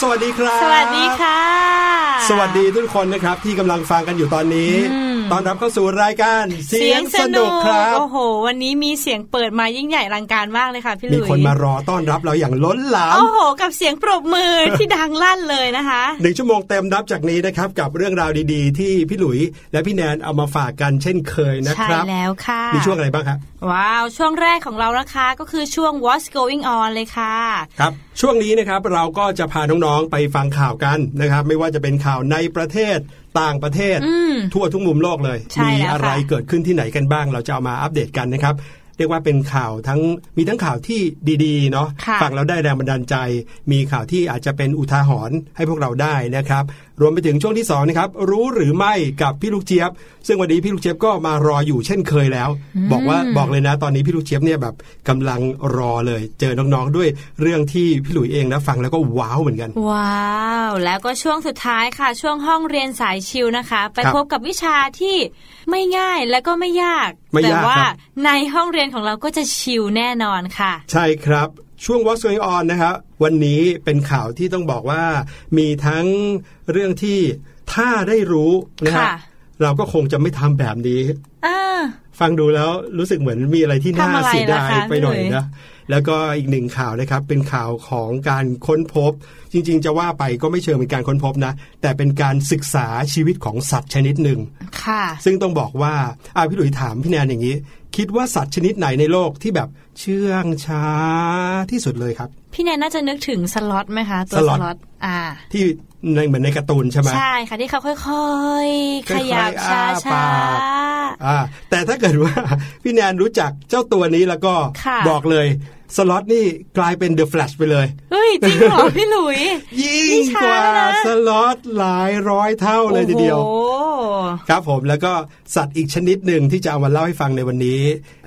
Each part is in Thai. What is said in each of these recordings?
สวัสดีครับ สวัสดีค่ะ สวัสดีทุกคนนะครับที่กำลังฟังกันอยู่ตอนนี้ ตอนรับเข้าสู่รายการเสียงสนุกครับ โอ้โห วันนี้มีเสียงเปิดมายิ่งใหญ่อลังการมากเลยค่ะพี่หลุมียคนมารอต้อนรับเราอย่างล้นหลาม โอ้โห กับเสียงปรบมือที่ดังลั่นเลยนะคะหนึ่งชั่วโมงเต็มนับจากนี้นะครับกับเรื่องราวดีๆ ที่พี่หลุย และพี่แนนเอามาฝากกันเช่นเคยนะใช่ครับแล้วค่ะ มีช่วงอะไรบ้างครับว้าว ช่วงแรกของเรานะคะก็คือช่วง What's Going On เลยค่ะ ครับช่วงนี้นะครับเราก็จะพาน้องๆไปฟังข่าวกันนะครับ ไม่ว่าจะเป็นข่าวในประเทศต่างประเทศอืมทั่วทุกมุมโลกเลยใช่มีแล้วค่ะอะไรเกิดขึ้นที่ไหนกันบ้าง เราจะเอามาอัปเดตกันนะครับเรียกว่าเป็นข่าวทั้งมีทั้งข่าวที่ดีๆเนาะค่ะฟังแล้วได้แรงบันดาลใจ มีข่าวที่อาจจะเป็นอุทาหรณ์ให้พวกเราได้นะครับ รวมไปถึงช่วงที่สองนะครับรู้หรือไม่กับพี่ลูกเจี๊ยบ ซึ่งวันนี้พี่ลูกเจี๊ยบก็มารออยู่เช่นเคยแล้ว บอกว่าบอกเลยนะ ตอนนี้พี่ลูกเจี๊ยบเนี่ยแบบกำลังรอเลย เจอน้องๆด้วยเรื่องที่พี่หลุยเองนะฟังแล้วก็ว้าวเหมือนกัน ว้าว แล้วก็ช่วงสุดท้ายค่ะ ช่วงห้องเรียนสายชิวนะคะ ไปครับพบกับวิชาที่ไม่ง่ายและก็ไม่ยากไม่แต่ยากว่าครับในห้องเรียนของเราก็จะชิวแน่นอนค่ะ ใช่ครับช่วง What's Going On นะครับวันนี้เป็นข่าวที่ต้องบอกว่ามีทั้งเรื่องที่ถ้าได้รู้นะฮะค่ะ เราก็คงจะไม่ทำแบบนี้อ่าฟังดูแล้วรู้สึกเหมือนมีอะไรที่น่าทำอะไรเสียดายล่ะคะไปหน่อยพี่หลุยนะแล้วก็อีกหนึ่งข่าวนะครับ เป็นข่าวของการค้นพบ จริง ๆ จะว่าไปก็ไม่เชิงเป็นการค้นพบนะ แต่เป็นการศึกษาชีวิตของสัตว์ชนิดหนึ่งค่ะ ซึ่งต้องบอกว่าอ่าพี่หลุยถามพี่แนนอย่างนี้ คิดว่าสัตว์ชนิดไหนในโลกที่แบบเชื่องช้าที่สุดเลยครับ พี่แนนน่าจะนึกถึงสล็อตไหมคะ ตัวสสล็อตล็อตอ่า ที่ ในเหมือนในการ์ตูนใช่ไหมใช่ค่ะที่เขาค่อยๆ ขยับค่อยๆอ้าช้าปากๆอ่าแต่ถ้าเกิดว่าพี่แนนรู้จักเจ้าตัวนี้แล้วก็ค่ะบอกเลยสล็อตนี่กลายเป็นเดอะแฟลชไปเลย เฮ้ย จริงเหรอ พี่หลุย ยิ่นี่งช้ากว่านะสล็อตหลายร้อยเท่าเลยทีเดียวโอ้โหครับผมแล้วก็สัตว์อีกชนิดหนึ่งที่จะเอามาเล่าให้ฟังในวันนี้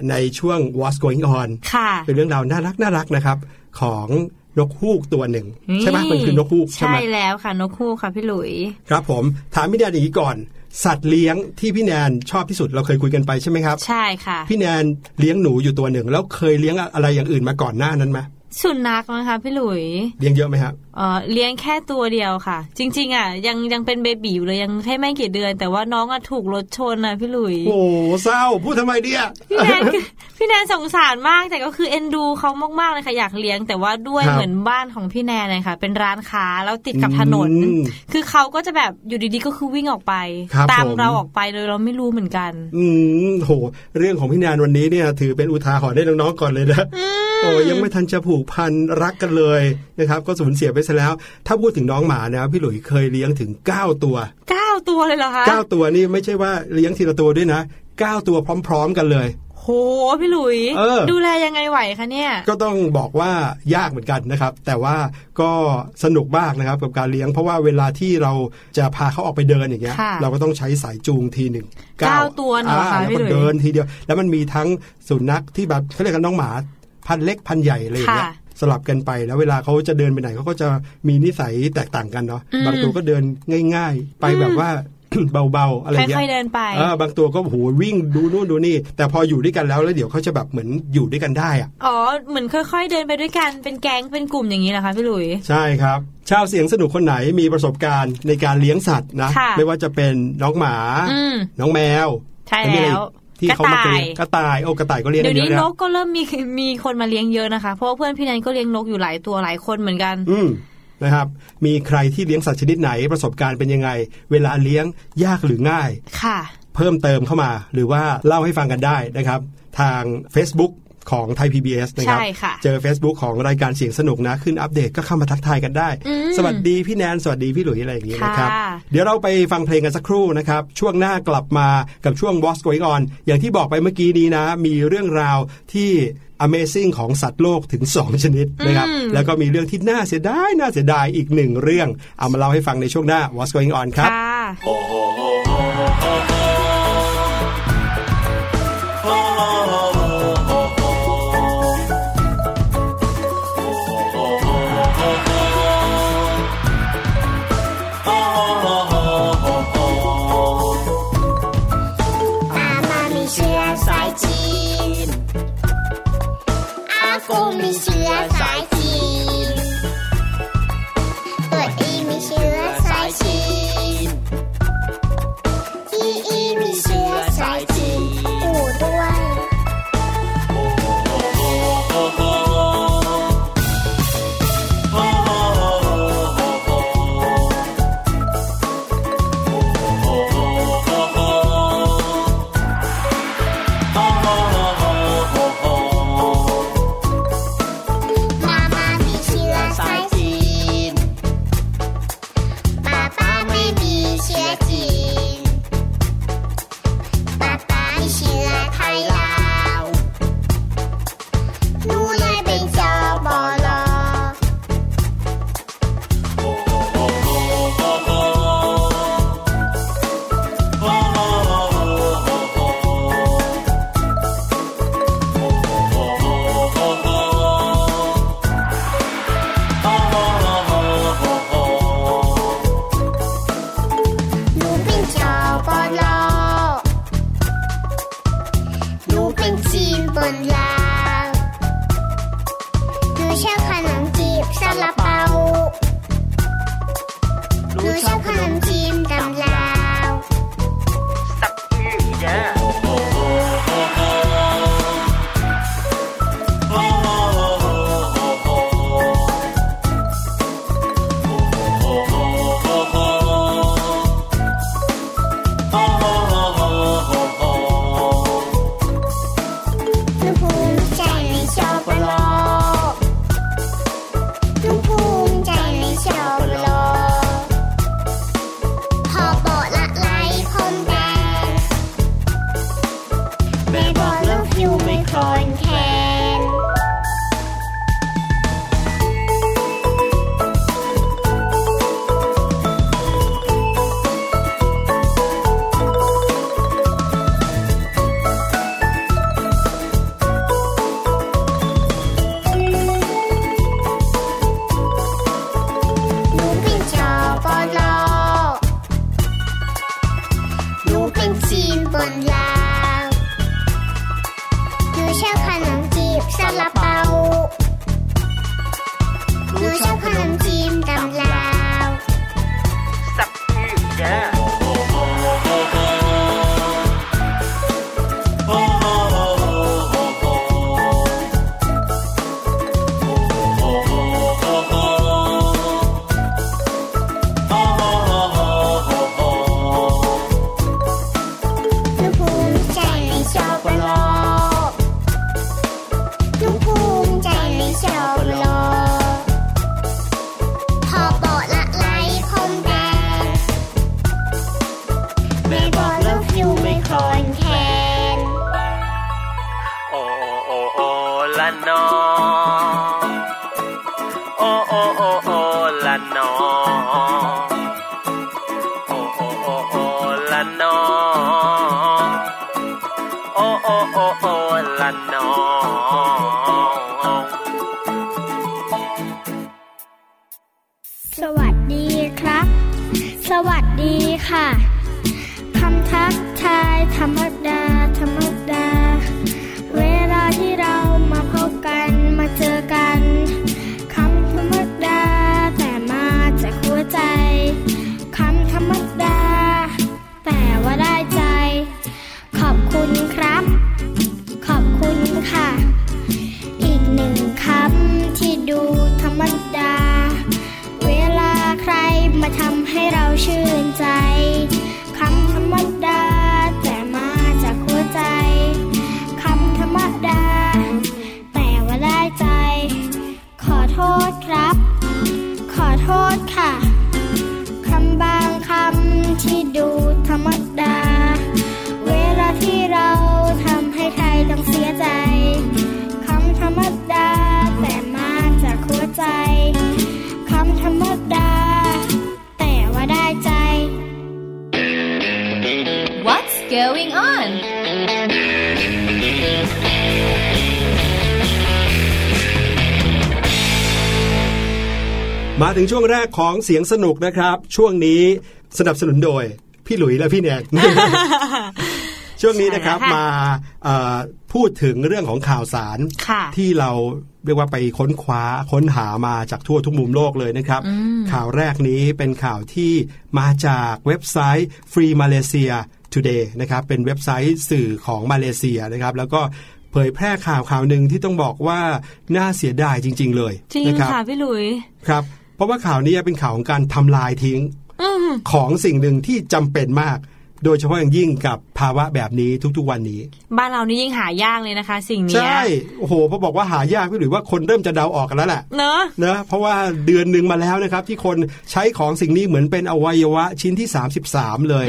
ในช่วง What's Going On ค่ะเป็นเรื่องราวน่ารักน่ารักนะครับ ของ นกฮูกตัวหนึ่ง ใช่ไหมมันคือนกฮูกใช่ใช่ไหมแล้วค่ะนกฮูกค่ะพี่หลุย ครับผมถามพี่แนนอย่างนี้ก่อน สัตว์เลี้ยงที่พี่แนนชอบที่สุดเราเคยคุยกันไปใช่ไหมครับ ใช่ค่ะ พี่แนนเลี้ยงหนูอยู่ตัวหนึ่ง แล้วเคยเลี้ยงอะไรอย่างอื่นมาก่อนหน้านั้นไหม สุนัขนะคะพี่หลุยเลี้ยงเยอะไหมครับเออเลี้ยงแค่ตัวเดียวค่ะ จริง ๆ อะ ยังยังเป็นเบบีอยู่เลยยังแค่ไม่กี่เดือน แต่ว่าน้องอะถูกรถชนอะพี่หลุยโอ้เศร้าพูดทำไมเนี่ยพี่แนนพี่แนนสงสารมากแต่ก็คือเอ็นดูเขามากๆเลยค่ะอยากเลี้ยง แต่ว่าด้วยครับเหมือนบ้านของพี่แนนเลยค่ะ เป็นร้านค้าแล้วติดกับถนนอืมคือเขาก็จะแบบอยู่ดีๆก็คือวิ่งออกไปครับตามผมเราออกไปเลยเราไม่รู้เหมือนกัน อืมโห เรื่องของพี่แนนวันนี้เนี่ย ถือเป็นอุทาหรณ์ให้น้องๆก่อนเลยนะ โอ้ยังไม่ทันจะผูกพันรักกันเลยนะครับ ก็สูญเสียไปซะแล้ว ถ้าพูดถึงน้องหมานะพี่หลุยเคยเลี้ยงถึง 9 ตัวเก้าตัวเลยเหรอคะ9ตัวนี่ไม่ใช่ว่าเลี้ยงทีละตัวด้วยนะ 9 ตัวพร้อม ๆ กันเลยโหพี่หลุยเออดูแลยังไงไหวคะเนี่ย ก็ต้องบอกว่ายากเหมือนกันนะครับ แต่ว่าก็สนุกมากนะครับกับการเลี้ยง เพราะว่าเวลาที่เราจะพาเขาออกไปเดินอย่างเงี้ยค่ะเราก็ต้องใช้สายจูงทีหนึ่งเก้าตัวน่ะเหรอคะอ่าแล้วพี่ก็หลุยเดินทีเดียว แล้วมันมีทั้งสุนัขที่แบบเขาเรียกกันน้องหมา พันเล็กพันใหญ่อะไรอย่างเงี้ยค่ะสลับกันไปแล้วเวลาเขาจะเดินไปไหนเขาก็จะมีนิสัยแตกต่างกันเนาะอืมบางตัวก็เดินง่าย ๆ ไปแบบว่าเบาๆอะไรอย่างเงี้ยค่อยๆเดินไปเออบางตัวก็โอ้โหวิ่งดูนู่นดูนี่ แต่พออยู่ด้วยกันแล้วแล้วเดี๋ยวเขาจะแบบเหมือนอยู่ด้วยกันได้อะอ๋อเหมือนค่อยๆเดินไปด้วยกันเป็นแก๊งเป็นกลุ่มอย่างนี้เหรอคะพี่หลุยใช่ครับชาวเสียงสนุกคนไหนมีประสบการณ์ในการเลี้ยงสัตว์นะค่ะไม่ว่าจะเป็นน้องหมาอืมน้องแมวใช่มีอะไรแล้วอีก ที่เขามาเลี้ยงกระต่ายโอ้กระต่ายก็เลี้ยงเดี๋กัยนวเยนี้อะนนะกก็เริ่มมีมีคนมาเลี้ยงเยอะนะคะ เพราะว่าเพื่อนพี่แนนก็เลี้ยงนกอยู่หลายตัวหลายคนเหมือนกัน อืมนะครับ มีใครที่เลี้ยงสัตว์ชนิดไหนประสบการณ์เป็นยังไง เวลาเลี้ยงยากหรือง่าย ค่ะ เพิ่มเติมเข้ามาหรือว่าเล่าให้ฟังกันได้นะครับ ทาง Facebook ของไทย PBS นะครับใช่ค่ะเจอ Facebook ของรายการเสียงสนุกนะ ขึ้นอัปเดตก็เข้ามาทักทายกันได้อืมสวัสดีพี่แนน สวัสดีพี่หลุยอะไรอย่างนี้นะครับค่ะเดี๋ยวเราไปฟังเพลงกันสักครู่นะครับ ช่วงหน้ากลับมากับช่วง What's Going On อย่างที่บอกไปเมื่อกี้นี้นะ มีเรื่องราวที่ Amazing ของสัตว์โลกถึง 2 ชนิดนะครับอืมแล้วก็มีเรื่องที่น่าเสียดาย น่าเสียดายอีกหนึ่งเรื่อง เอามาเล่าให้ฟังในช่วงหน้า What's Going On ครับ ทำให้เราชื่นใจ มาถึงช่วงแรกของเสียงสนุกนะครับ ช่วงนี้สนับสนุนโดย พี่หลุยและพี่แนกช่วงนี้นะครับใช่แล้วค่ะมาเอ่อพูดถึงเรื่องของข่าวสารค่ะที่เราเรียกว่าไปค้นคว้าค้นหามาจากทั่วทุกมุมโลกเลยนะครับ ข่าวแรกนี้เป็นข่าวที่มาจากเว็บไซต์ Free Malaysia Today นะครับเป็นเว็บไซต์สื่อของมาเลเซียนะครับ แล้วก็เผยแพร่ข่าวข่าวหนึ่งที่ต้องบอกว่าน่าเสียดายจริง ๆ เลยจริงนะครัค่ะพี่หลุยครับ เพราะว่าข่าวนี้เป็นข่าวของการทำลายทิ้งอืมของสิ่งหนึ่งที่จำเป็นมาก โดยเฉพาะอย่างยิ่งกับภาวะแบบนี้ทุกๆวันนี้ บ้านเรานี่ยิ่งหายากเลยนะคะ สิ่งเนี้ยใช่โอ้โหพอบอกว่าหายากพี่หรือว่าคนเริ่มจะเดาออกกันแล้วแหละเนอะนะเพราะว่าเดือนหนึ่งมาแล้วนะครับ ที่คนใช้ของสิ่งนี้เหมือนเป็นอวัยวะชิ้นที่ 33 เลย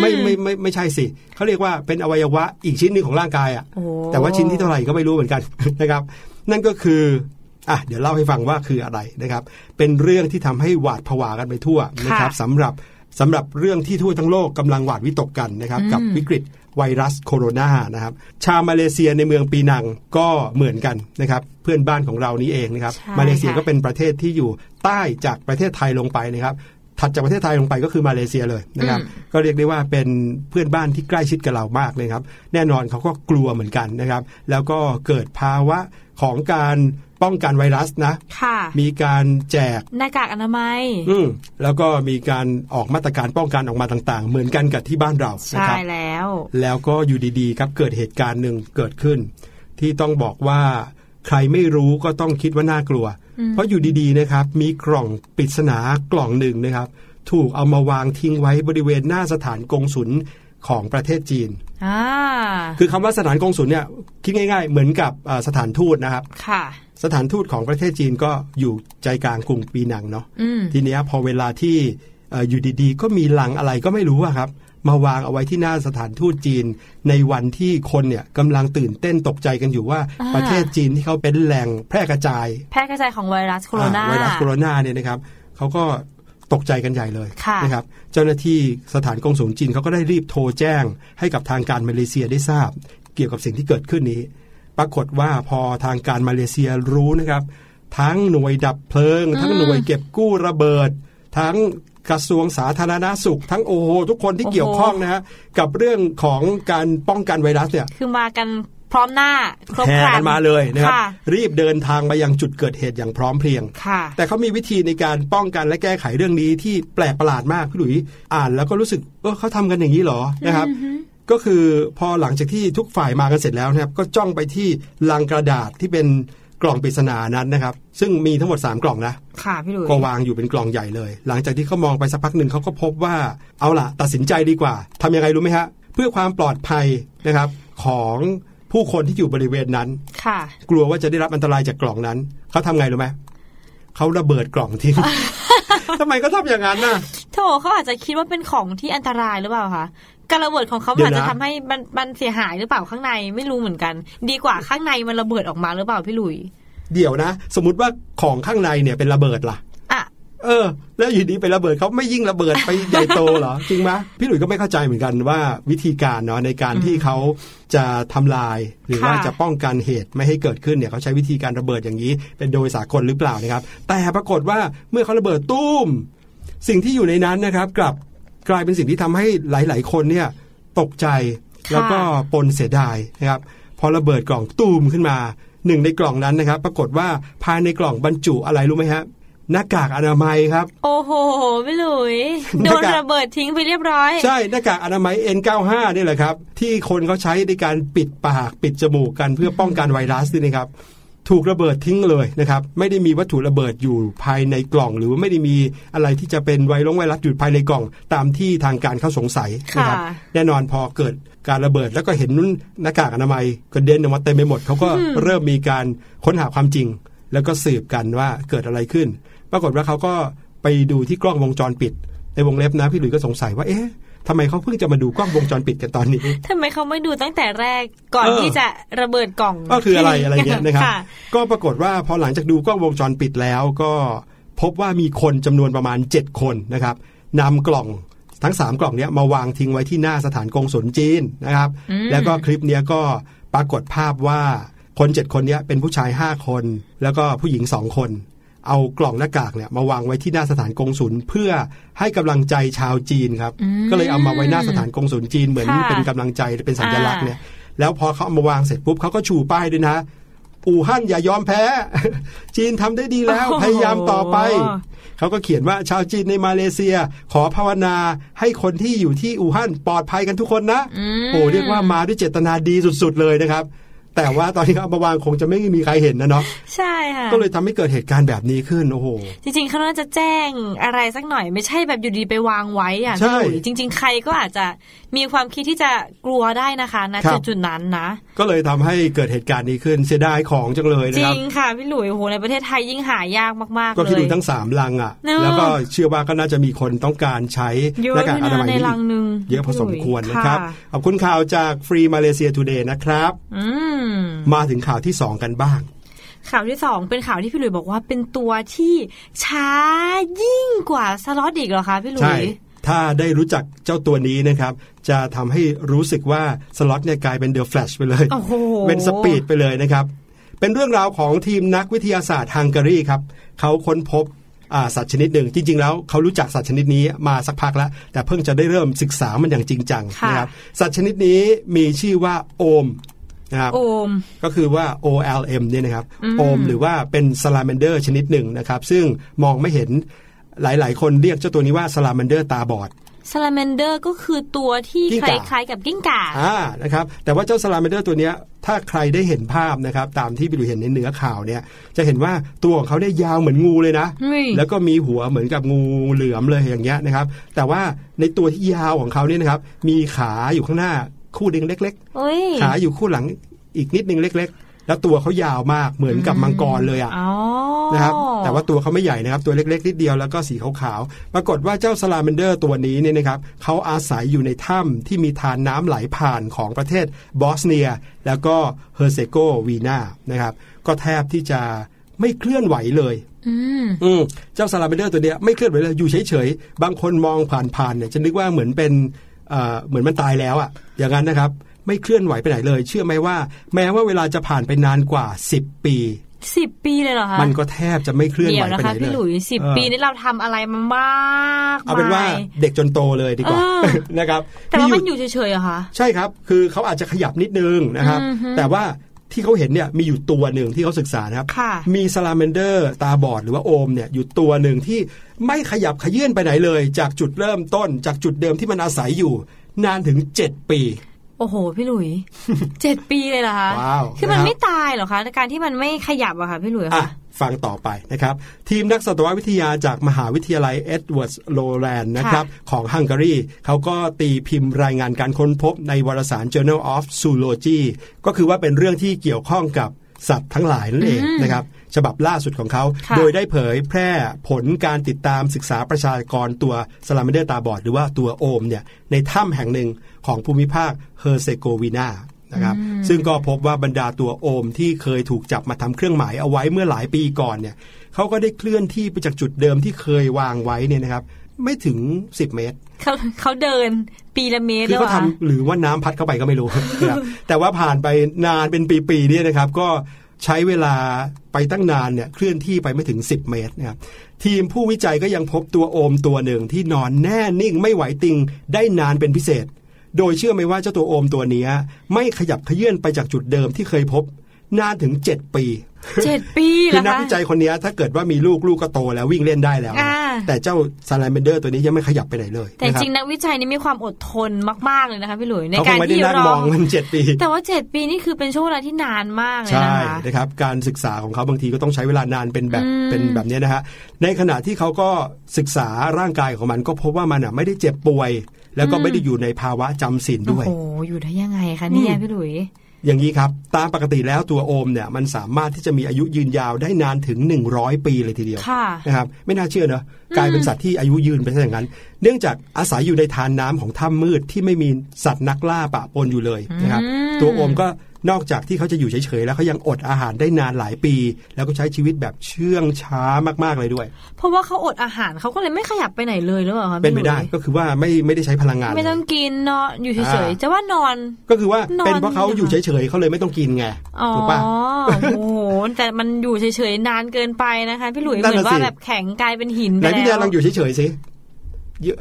ไม่ไม่ไม่ไม่ใช่สิเขาเรียกว่าเป็นอวัยวะอีกชิ้นหนึ่งของร่างกายอะโอ้แต่ว่าชิ้นที่เท่าไหร่ก็ไม่รู้เหมือนกันนะครับ นั่นก็คือ อะเดี๋ยวเล่าให้ฟังว่าคืออะไรนะครับ เป็นเรื่องที่ทำให้หวาดผวากันไปทั่วนะครับสำหรับสำหรับเรื่องที่ทั่วทั้งโลกกำลังหวาดวิตกกันนะครับกับวิกฤตไวรัสโคโรนานะครับ ชาวมาเลเซียในเมืองปีนังก็เหมือนกันนะครับ เพื่อนบ้านของเรานี้เองนะครับใช่มาเลเซียค่ะก็เป็นประเทศที่อยู่ใต้จากประเทศไทยลงไปนะครับ ถัดจากประเทศไทยลงไปก็คือมาเลเซียเลยนะครับ ก็เรียกได้ว่าเป็นเพื่อนบ้านที่ใกล้ชิดกับเรามากเลยครับ แน่นอนเขาก็กลัวเหมือนกันนะครับ แล้วก็เกิดภาวะของการ ป้องกันไวรัสนะค่ะมีการแจกหน้ากากอนามัย อืมแล้วก็มีการออกมาตรการป้องกันออกมาต่างๆ เหมือนกันกับที่บ้านเรานะใช่ครับแล้ว แล้วก็อยู่ดีๆครับเกิดเหตุการณ์หนึ่งเกิดขึ้น ที่ต้องบอกว่าใครไม่รู้ก็ต้องคิดว่าน่ากลัว เพราะอยู่ดีๆนะครับ มีกล่องปริศนากล่องหนึ่งนะครับ ถูกเอามาวางทิ้งไว้บริเวณหน้าสถานกงศุลของประเทศจีนอ่า คือคำว่าสถานกงศุลเนี่ยคิดง่าย ๆ เหมือนกับอ่าสถานทูตนะครับค่ะ สถานทูตของประเทศจีนก็อยู่ใจกลางกรุงปีนังเนาะอืมทีเนี้ยพอเวลาที่เอ่ออยู่ดีๆ ก็มีลังอะไรก็ไม่รู้อะครับ มาวางเอาไว้ที่หน้าสถานทูตจีน ในวันที่คนเนี่ยกำลังตื่นเต้นตกใจกันอยู่ว่าอ่าประเทศจีนที่เขาเป็นแหล่งแพร่กระจาย แพร่กระจายของไวรัสโคโรนาอ่าไวรัสโคโรนาเนี่ยนะครับเขาก็ ตกใจกันใหญ่เลยค่ะนะครับ เจ้าหน้าที่สถานกงสุลจีนเขาก็ได้รีบโทรแจ้ง ให้กับทางการมาเลเซียได้ทราบ เกี่ยวกับสิ่งที่เกิดขึ้นนี้ ปรากฏว่าพอทางการมาเลเซียรู้นะครับ ทั้งหน่วยดับเพลิง ทั้งหน่วยเก็บกู้ระเบิด ทั้งกระทรวงสาธารณาสุข ทั้งโอโหทุกคนที่เกี่ยวข้องนะฮะกับเรื่องของการป้องกันไวรัสเนี่ยคือมากัน พร้อมหน้าครบแห่ครักันมาเลยนะครับค่ะรีบเดินทางมายังจุดเกิดเหตุอย่างพร้อมเพรียงค่ะแต่เขามีวิธีในการป้องกันและแก้ไขเรื่องนี้ที่แปลกประหลาดมากพี่หลุยอ่านแล้วก็รู้สึกเออเขาทำกันอย่างนี้เหรอนะครับ ก็คือพอหลังจากที่ทุกฝ่ายมากันเสร็จแล้วนะครับ ก็จ้องไปที่ลังกระดาษที่เป็นกล่องปริศนานั้นนะครับ ซึ่งมีทั้งหมด 3 กล่องนะค่ะพี่หลุยก็วางอยู่เป็นกล่องใหญ่เลย หลังจากที่เขามองไปสักพักหนึ่งเขาก็พบว่าเอาล่ะ ตัดสินใจดีกว่าทำยังไงรู้ไหมฮะเพื่อความปลอดภัยนะครับของ ผู้คนที่อยู่บริเวณนั้นค่ะกลัวว่าจะได้รับอันตรายจากกล่องนั้น เขาทำไงรู้ไหมเขาระเบิดกล่องทิ้งทำไมก็ทำอย่างนั้นน่ะโถเขาอาจจะคิดว่าเป็นของที่อันตรายหรือเปล่าคะการระเบิดของเขาเดี๋ยวอาจนะจะทำให้มันมันเสียหายหรือเปล่าข้างในไม่รู้เหมือนกัน ดีกว่าข้างในมันระเบิดออกมาหรือเปล่าพี่หลุย เดี๋ยวนะ สมมติว่าของข้างในเนี่ยเป็นระเบิดล่ะอะ เออ แล้วอยู่ดีไประเบิดเขาไม่ยิ่งระเบิดไปใหญ่โตเหรอ จริงไหมพี่หลุยส์ก็ไม่เข้าใจเหมือนกันว่าวิธีการเนาะในการที่เขาจะทำลาย หรือค่ะว่าจะป้องกันเหตุไม่ให้เกิดขึ้นเนี่ยเขาใช้วิธีการระเบิดอย่างนี้ เป็นโดยสากลหรือเปล่านะครับ แต่ปรากฏว่าเมื่อเขาระเบิดตุ้ม สิ่งที่อยู่ในนั้นนะครับ กลับกลายเป็นสิ่งที่ทำให้หลาย ๆ คนเนี่ยตกใจแล้วก็ปนเสียดายนะครับพอระเบิดกล่องตูมขึ้นมาหนึ่งในกล่องนั้นนะครับ ปรากฏว่าภายในกล่องบรรจุอะไรรู้ไหมฮะ หน้ากากอนามัยครับ โอ้โหพี่หลุยหโดน้านกากระเบิดทิ้งไปเรียบร้อย ใช่หน้ากากอนามัย N95 นี่แหละครับ ที่คนเขาใช้ในการปิดปากปิดจมูกกันเพื่อป้องกันไวรัสนี่นะครับถูกระเบิดทิ้งเลยนะครับ ไม่ได้มีวัตถุระเบิดอยู่ภายในกล่อง หรือว่าไม่ได้มีอะไรที่จะเป็นไวรัสไวรัสอยู่ภายในกล่อง ตามที่ทางการเขาสงสัยนะครับค่ะแน่นอนพอเกิดการระเบิดแล้วก็เห็นหน้ากากอนามัยกระเด็นออกมาเต็มไปหมดเขาก็เริ่มมีการค้นหาความจริง แล้วก็สืบกันว่าเกิดอะไรขึ้น ปรากฏว่าเขาก็ไปดูที่กล้องวงจรปิด ในวงเล็บนะพี่หลุยส์ก็สงสัยว่าเอ๊ะทำไมเขาเพิ่งจะมาดูกล้องวงจรปิดกันตอนนี้ทำไมเขาไม่ดูตั้งแต่แรกก่อนเออที่จะระเบิดกล่องก็คืออะไรอะไรเงี้ยนะครับค่ะก็ปรากฏว่าพอหลังจากดูกล้องวงจรปิดแล้ว ก็พบว่ามีคนจำนวนประมาณ 7 คนนะครับนำกล่องทั้ง 3 กล่องเนี้ยมาวางทิ้งไว้ที่หน้าสถานกงสุลจีนนะครับอืมแล้วก็คลิปเนี้ยก็ปรากฏภาพว่าคน 7 คนเนี้ยเป็นผู้ชาย 5 คน แล้วก็ผู้หญิง 2 คน เอากล่องหน้ากากเนี่ยมาวางไว้ที่หน้าสถานกงสุลเพื่อให้กำลังใจชาวจีนครับอืมก็เลยเอามาไว้หน้าสถานกงสุลจีนเหมือนค่ะเป็นกำลังใจเป็นสัญลักษณ์อ่าเนี่ยแล้วพอเขาเอามาวางเสร็จปุ๊บเขาก็ชูป้ายด้วยนะ อู่ฮั่นอย่ายอมแพ้ จีนทำได้ดีแล้วโอ้โหพยายามต่อไป เขาก็เขียนว่าชาวจีนในมาเลเซีย ขอภาวนาให้คนที่อยู่ที่อู่ฮั่นปลอดภัยกันทุกคนนะอืมโอ้เรียกว่ามาด้วยเจตนาดีสุดๆเลยนะครับ แต่ว่าตอนที่เขาเอามาวางคงจะไม่มีใครเห็นนะเนาะใช่ค่ะก็เลยทำให้เกิดเหตุการณ์แบบนี้ขึ้นโอ้โหจริงๆเขาน่าจะแจ้งอะไรสักหน่อยไม่ใช่แบบอยู่ดีไปวางไว้อะใช่พี่หลุยจริง ๆ ใครก็อาจจะมีความคิดที่จะกลัวได้นะคะนะครับจุดๆนั้นนะ ก็เลยทำให้เกิดเหตุการณ์นี้ขึ้นเสียดายของจังเลยจนะริครับงค่ะพี่หลุยโอ้โหในประเทศไทยยิ่งหายากมากๆก็เลคิดยดูทั้งสามลังอะเนอะแล้วก็เชื่อว่าก็น่าจะมีคนต้องการใช้เยอะหน้ากากอนามัยในนี้ลังหนึ่งเยอะพอสมควรพี่หลุยนะครับค่ะขอบคุณข่าวจากฟรีมาเลเซียทูเดย์นะครับ อืมมาถึงข่าวที่2กันบ้าง ข่าวที่สองเป็นข่าวที่พี่หลุยบอกว่าเป็นตัวที่ช้ายิ่งกว่าสล็อตอีกเหรอคะพี่หลุใช่ยถ้าได้รู้จักเจ้าตัวนี้นะครับ จะทำให้รู้สึกว่าสล็อตเนี่ยกลายเป็นเดอะแฟลชไปเลยโอ้โหเป็นสปีดไปเลยนะครับ เป็นเรื่องราวของทีมนักวิทยาศาสตร์ฮังการีครับเขาค้นพบอ่าสัตว์ชนิดหนึ่งจริง ๆ แล้วเขารู้จักสัตว์ชนิดนี้มาสักพักแล้ว แต่เพิ่งจะได้เริ่มศึกษามันอย่างจริงจังค่ะนะครับสัตว์ชนิดนี้มีชื่อว่าโอม นะครับโอมก็คือว่า OLM เนี่ยนะครับอืมโอมหรือว่าเป็น salamander ชนิดหนึ่งนะครับ ซึ่งมองไม่เห็นหลาย ๆ คนเรียกเจ้าตัวนี้ว่า salamander ตาบอดซาลาแมนเดอร์ก็คือตัวที่กิ้งคก่าล้ายๆกับกิ้งก่าอ่านะครับแต่ว่าเจ้า salamander ตัวเนี้ยถ้าใครได้เห็นภาพนะครับ ตามที่ไปดูเห็นในเนื้อข่าวเนี่ย จะเห็นว่าตัวของเขาเนี่ยยาวเหมือนงูเลยนะเฮ้ยแล้วก็มีหัวเหมือนกับงูเหลือมเลยอย่างเงี้ยนะครับ แต่ว่าในตัวที่ยาวของเขาเนี่ยนะครับ มีขาอยู่ข้างหน้า คู่เดึงเล็กๆโอ้ยขาอยู่คู่หลังอีกนิดนึงเล็ก ๆ แล้วตัวเขายาวมากเหมือนกับมังกรเลยอะอ๋อนะครับ แต่ว่าตัวเขาไม่ใหญ่นะครับ ตัวเล็กๆนิดเดียวแล้วก็สีขาวๆปรากฏว่าเจ้าซาลาเมนเดอร์ตัวนี้เนี่ยนะครับเขาอาศัยอยู่ในถ้ำที่มีทานน้ำไหลผ่านของประเทศบอสเนีย แล้วก็เฮอร์เซโกวีนานะครับ ก็แทบที่จะไม่เคลื่อนไหวเลยอืมอืมเจ้าซาลาเมนเดอร์ตัวเนี้ยไม่เคลื่อนไหวเลยอยู่เฉยๆ บางคนมองผ่านๆเนี่ยจะนึกว่าเหมือนเป็น เอ่อเหมือนมันตายแล้วอะ่ะ อย่างนั้นนะครับ ไม่เคลื่อนไหวไปไหนเลย เชื่อไหมว่า แม้ว่าเวลาจะผ่านไปนานกว่า 10 ปีสิบปีเลยเหรอคะมันก็แทบจะไม่เคลื่อนเดี๋ไหยววนะไปไหคะนเลพี่หลุยยสิบเออปีนี้เราทำอะไรมามากเอาเป็นว่าายเด็กจนโตเลยดีกว่าเออนะครับแต่ว่ามันออยู่ยู่เฉยๆเหรอคะใช่ครับ คือเขาอาจจะขยับนิดนึงนะครับอือฮึแต่ว่า ที่เขาเห็นเนี่ยมีอยู่ตัวหนึ่งที่เขาศึกษานะครับค่ะมีซาลาเมนเดอร์ตาบอดหรือว่าโอมเนี่ยอยู่ตัวหนึ่งที่ไม่ขยับขยื่นไปไหนเลย จากจุดเริ่มต้นจากจุดเดิมที่มันอาศัยอยู่นานถึง 7 ปี โอ้โห พี่หลุยเจ็ดปีเลยเหรอคะว้าวคือมันนะครับไม่ตายเหรอคะในการที่มันไม่ขยับอะค่ะพี่หลุยอะค่ะฟังต่อไปนะครับ ทีมนักสัตววิทยาจากมหาวิทยาลัยเอ็ดเวิร์ดโลแลนด์นะครับ ของฮังการีเขาก็ตีพิมพ์รายงานการค้นพบในวารสาร Journal of Zoology ก็คือว่าเป็นเรื่องที่เกี่ยวข้องกับ สัตว์ทั้งหลายนั่นเองนะครับฉบับล่าสุดของเขาค่ะโดยได้เผยแพร่ผลการติดตามศึกษาประชากรตัวซาลาเมนเดอร์ตาบอด หรือว่าตัวโอมเนี่ยในถ้ำแห่งหนึ่งของภูมิภาคเฮอร์เซโกวีนานะครับซึ่งก็พบว่าบรรดาตัวโอมที่เคยถูกจับมาทำเครื่องหมายเอาไว้เมื่อหลายปีก่อนเนี่ยเขาก็ได้เคลื่อนที่ไปจากจุดเดิมที่เคยวางไว้เนี่ยนะครับ ไม่ถึง10เมตรเขาเขาเดินปีละเมตรคือแล้วเขาอะทำหรือว่าน้ำพัดเข้าไปก็ไม่รู้นะครับแต่ว่าผ่านไปนานเป็นปีๆเนี่ยนะครับ ก็ใช้เวลาไปตั้งนานเนี่ยเคลื่อนที่ไปไม่ถึง 10 เมตรนะครับทีมผู้วิจัยก็ยังพบตัวโอมตัวหนึ่งที่นอนแน่นิ่งไม่ไหวติงได้นานเป็นพิเศษ โดยเชื่อไหมว่าเจ้าตัวโอมตัวเนี้ยไม่ขยับเขยื่อนไปจากจุดเดิมที่เคยพบนานถึง 7 ปี เจ็ดปีคืแล้อวนักคะวิจัยคนเนี้ยถ้าเกิดว่ามีลูกลูกก็โตแล้ววิ่งเล่นได้แล้วนะอ่าแต่เจ้าซาลาเมนเดอร์ตัวนี้ยังไม่ขยับไปไหนเลย แต่นะคจบริงนักวิจัยนี่มีความอดทนมาก ๆ เลยนะคะพี่หลุยในเขาคกางรไม่ได้ที่นั่งรมอองมันเจ็ดปี แต่ว่าเจ็ดปีนี่คือเป็นช่วงเวลาที่นานมากเลยใช่นะคะนะครับการศึกษาของเขาบางทีก็ต้องใช้เวลานานเป็นแบบอืมเป็นแบบเนี้ยนะฮะในขณะที่เขาก็ศึกษาร่างกายของมันก็พบว่ามันอะไม่ได้เจ็บป่วย แล้วก็ไม่ได้อยู่ในภาวะจำศีลโอ้ด้วยโหอยู่ได้ยังไงคะเนี่ยอืมพี่หลุย อย่างนี้ครับตามปกติแล้วตัวโอมเนี่ยมันสามารถที่จะมีอายุยืนยาวได้นานถึง 100 ปีเลยทีเดียวค่ะนะครับไม่น่าเชื่อเนอะกลายเป็นสัตว์ที่อายุยืนไปซะอย่างนั้น เนื่องจากอาศัยอยู่ในทานน้ำของถ้ำมืดที่ไม่มีสัตว์นักล่าปะปนอยู่เลยนะครับอืมตัวโอมก็นอกจากที่เขาจะอยู่เฉยๆแล้วเขายังอดอาหารได้นานหลายปี แล้วก็ใช้ชีวิตแบบเชื่องช้ามากๆเลยด้วย เพราะว่าเขาอดอาหารเขาก็เลยไม่ขยับไปไหนเลยหรือเปล่าคะเป็นไปพี่หลุยได้ก็คือว่าไม่ไม่ได้ใช้พลังงาน ไม่ต้องเลยกินเนาะอยู่เฉยอ่าๆจะว่านอน ก็คือว่านอนเป็นเพราะเขาอยู่เฉยๆเขาเลยไม่ต้องกินไงอ๋อถูกปะโอ้โหแต่มันอยู่เฉยๆนานเกินไปนะคะพี่หลุยเหนั่นมือน่ะนว่าสิแบบแข็งกลายเป็นหินไปไหนแล้วพี่แดนลองอยู่เฉยๆสิเยอะ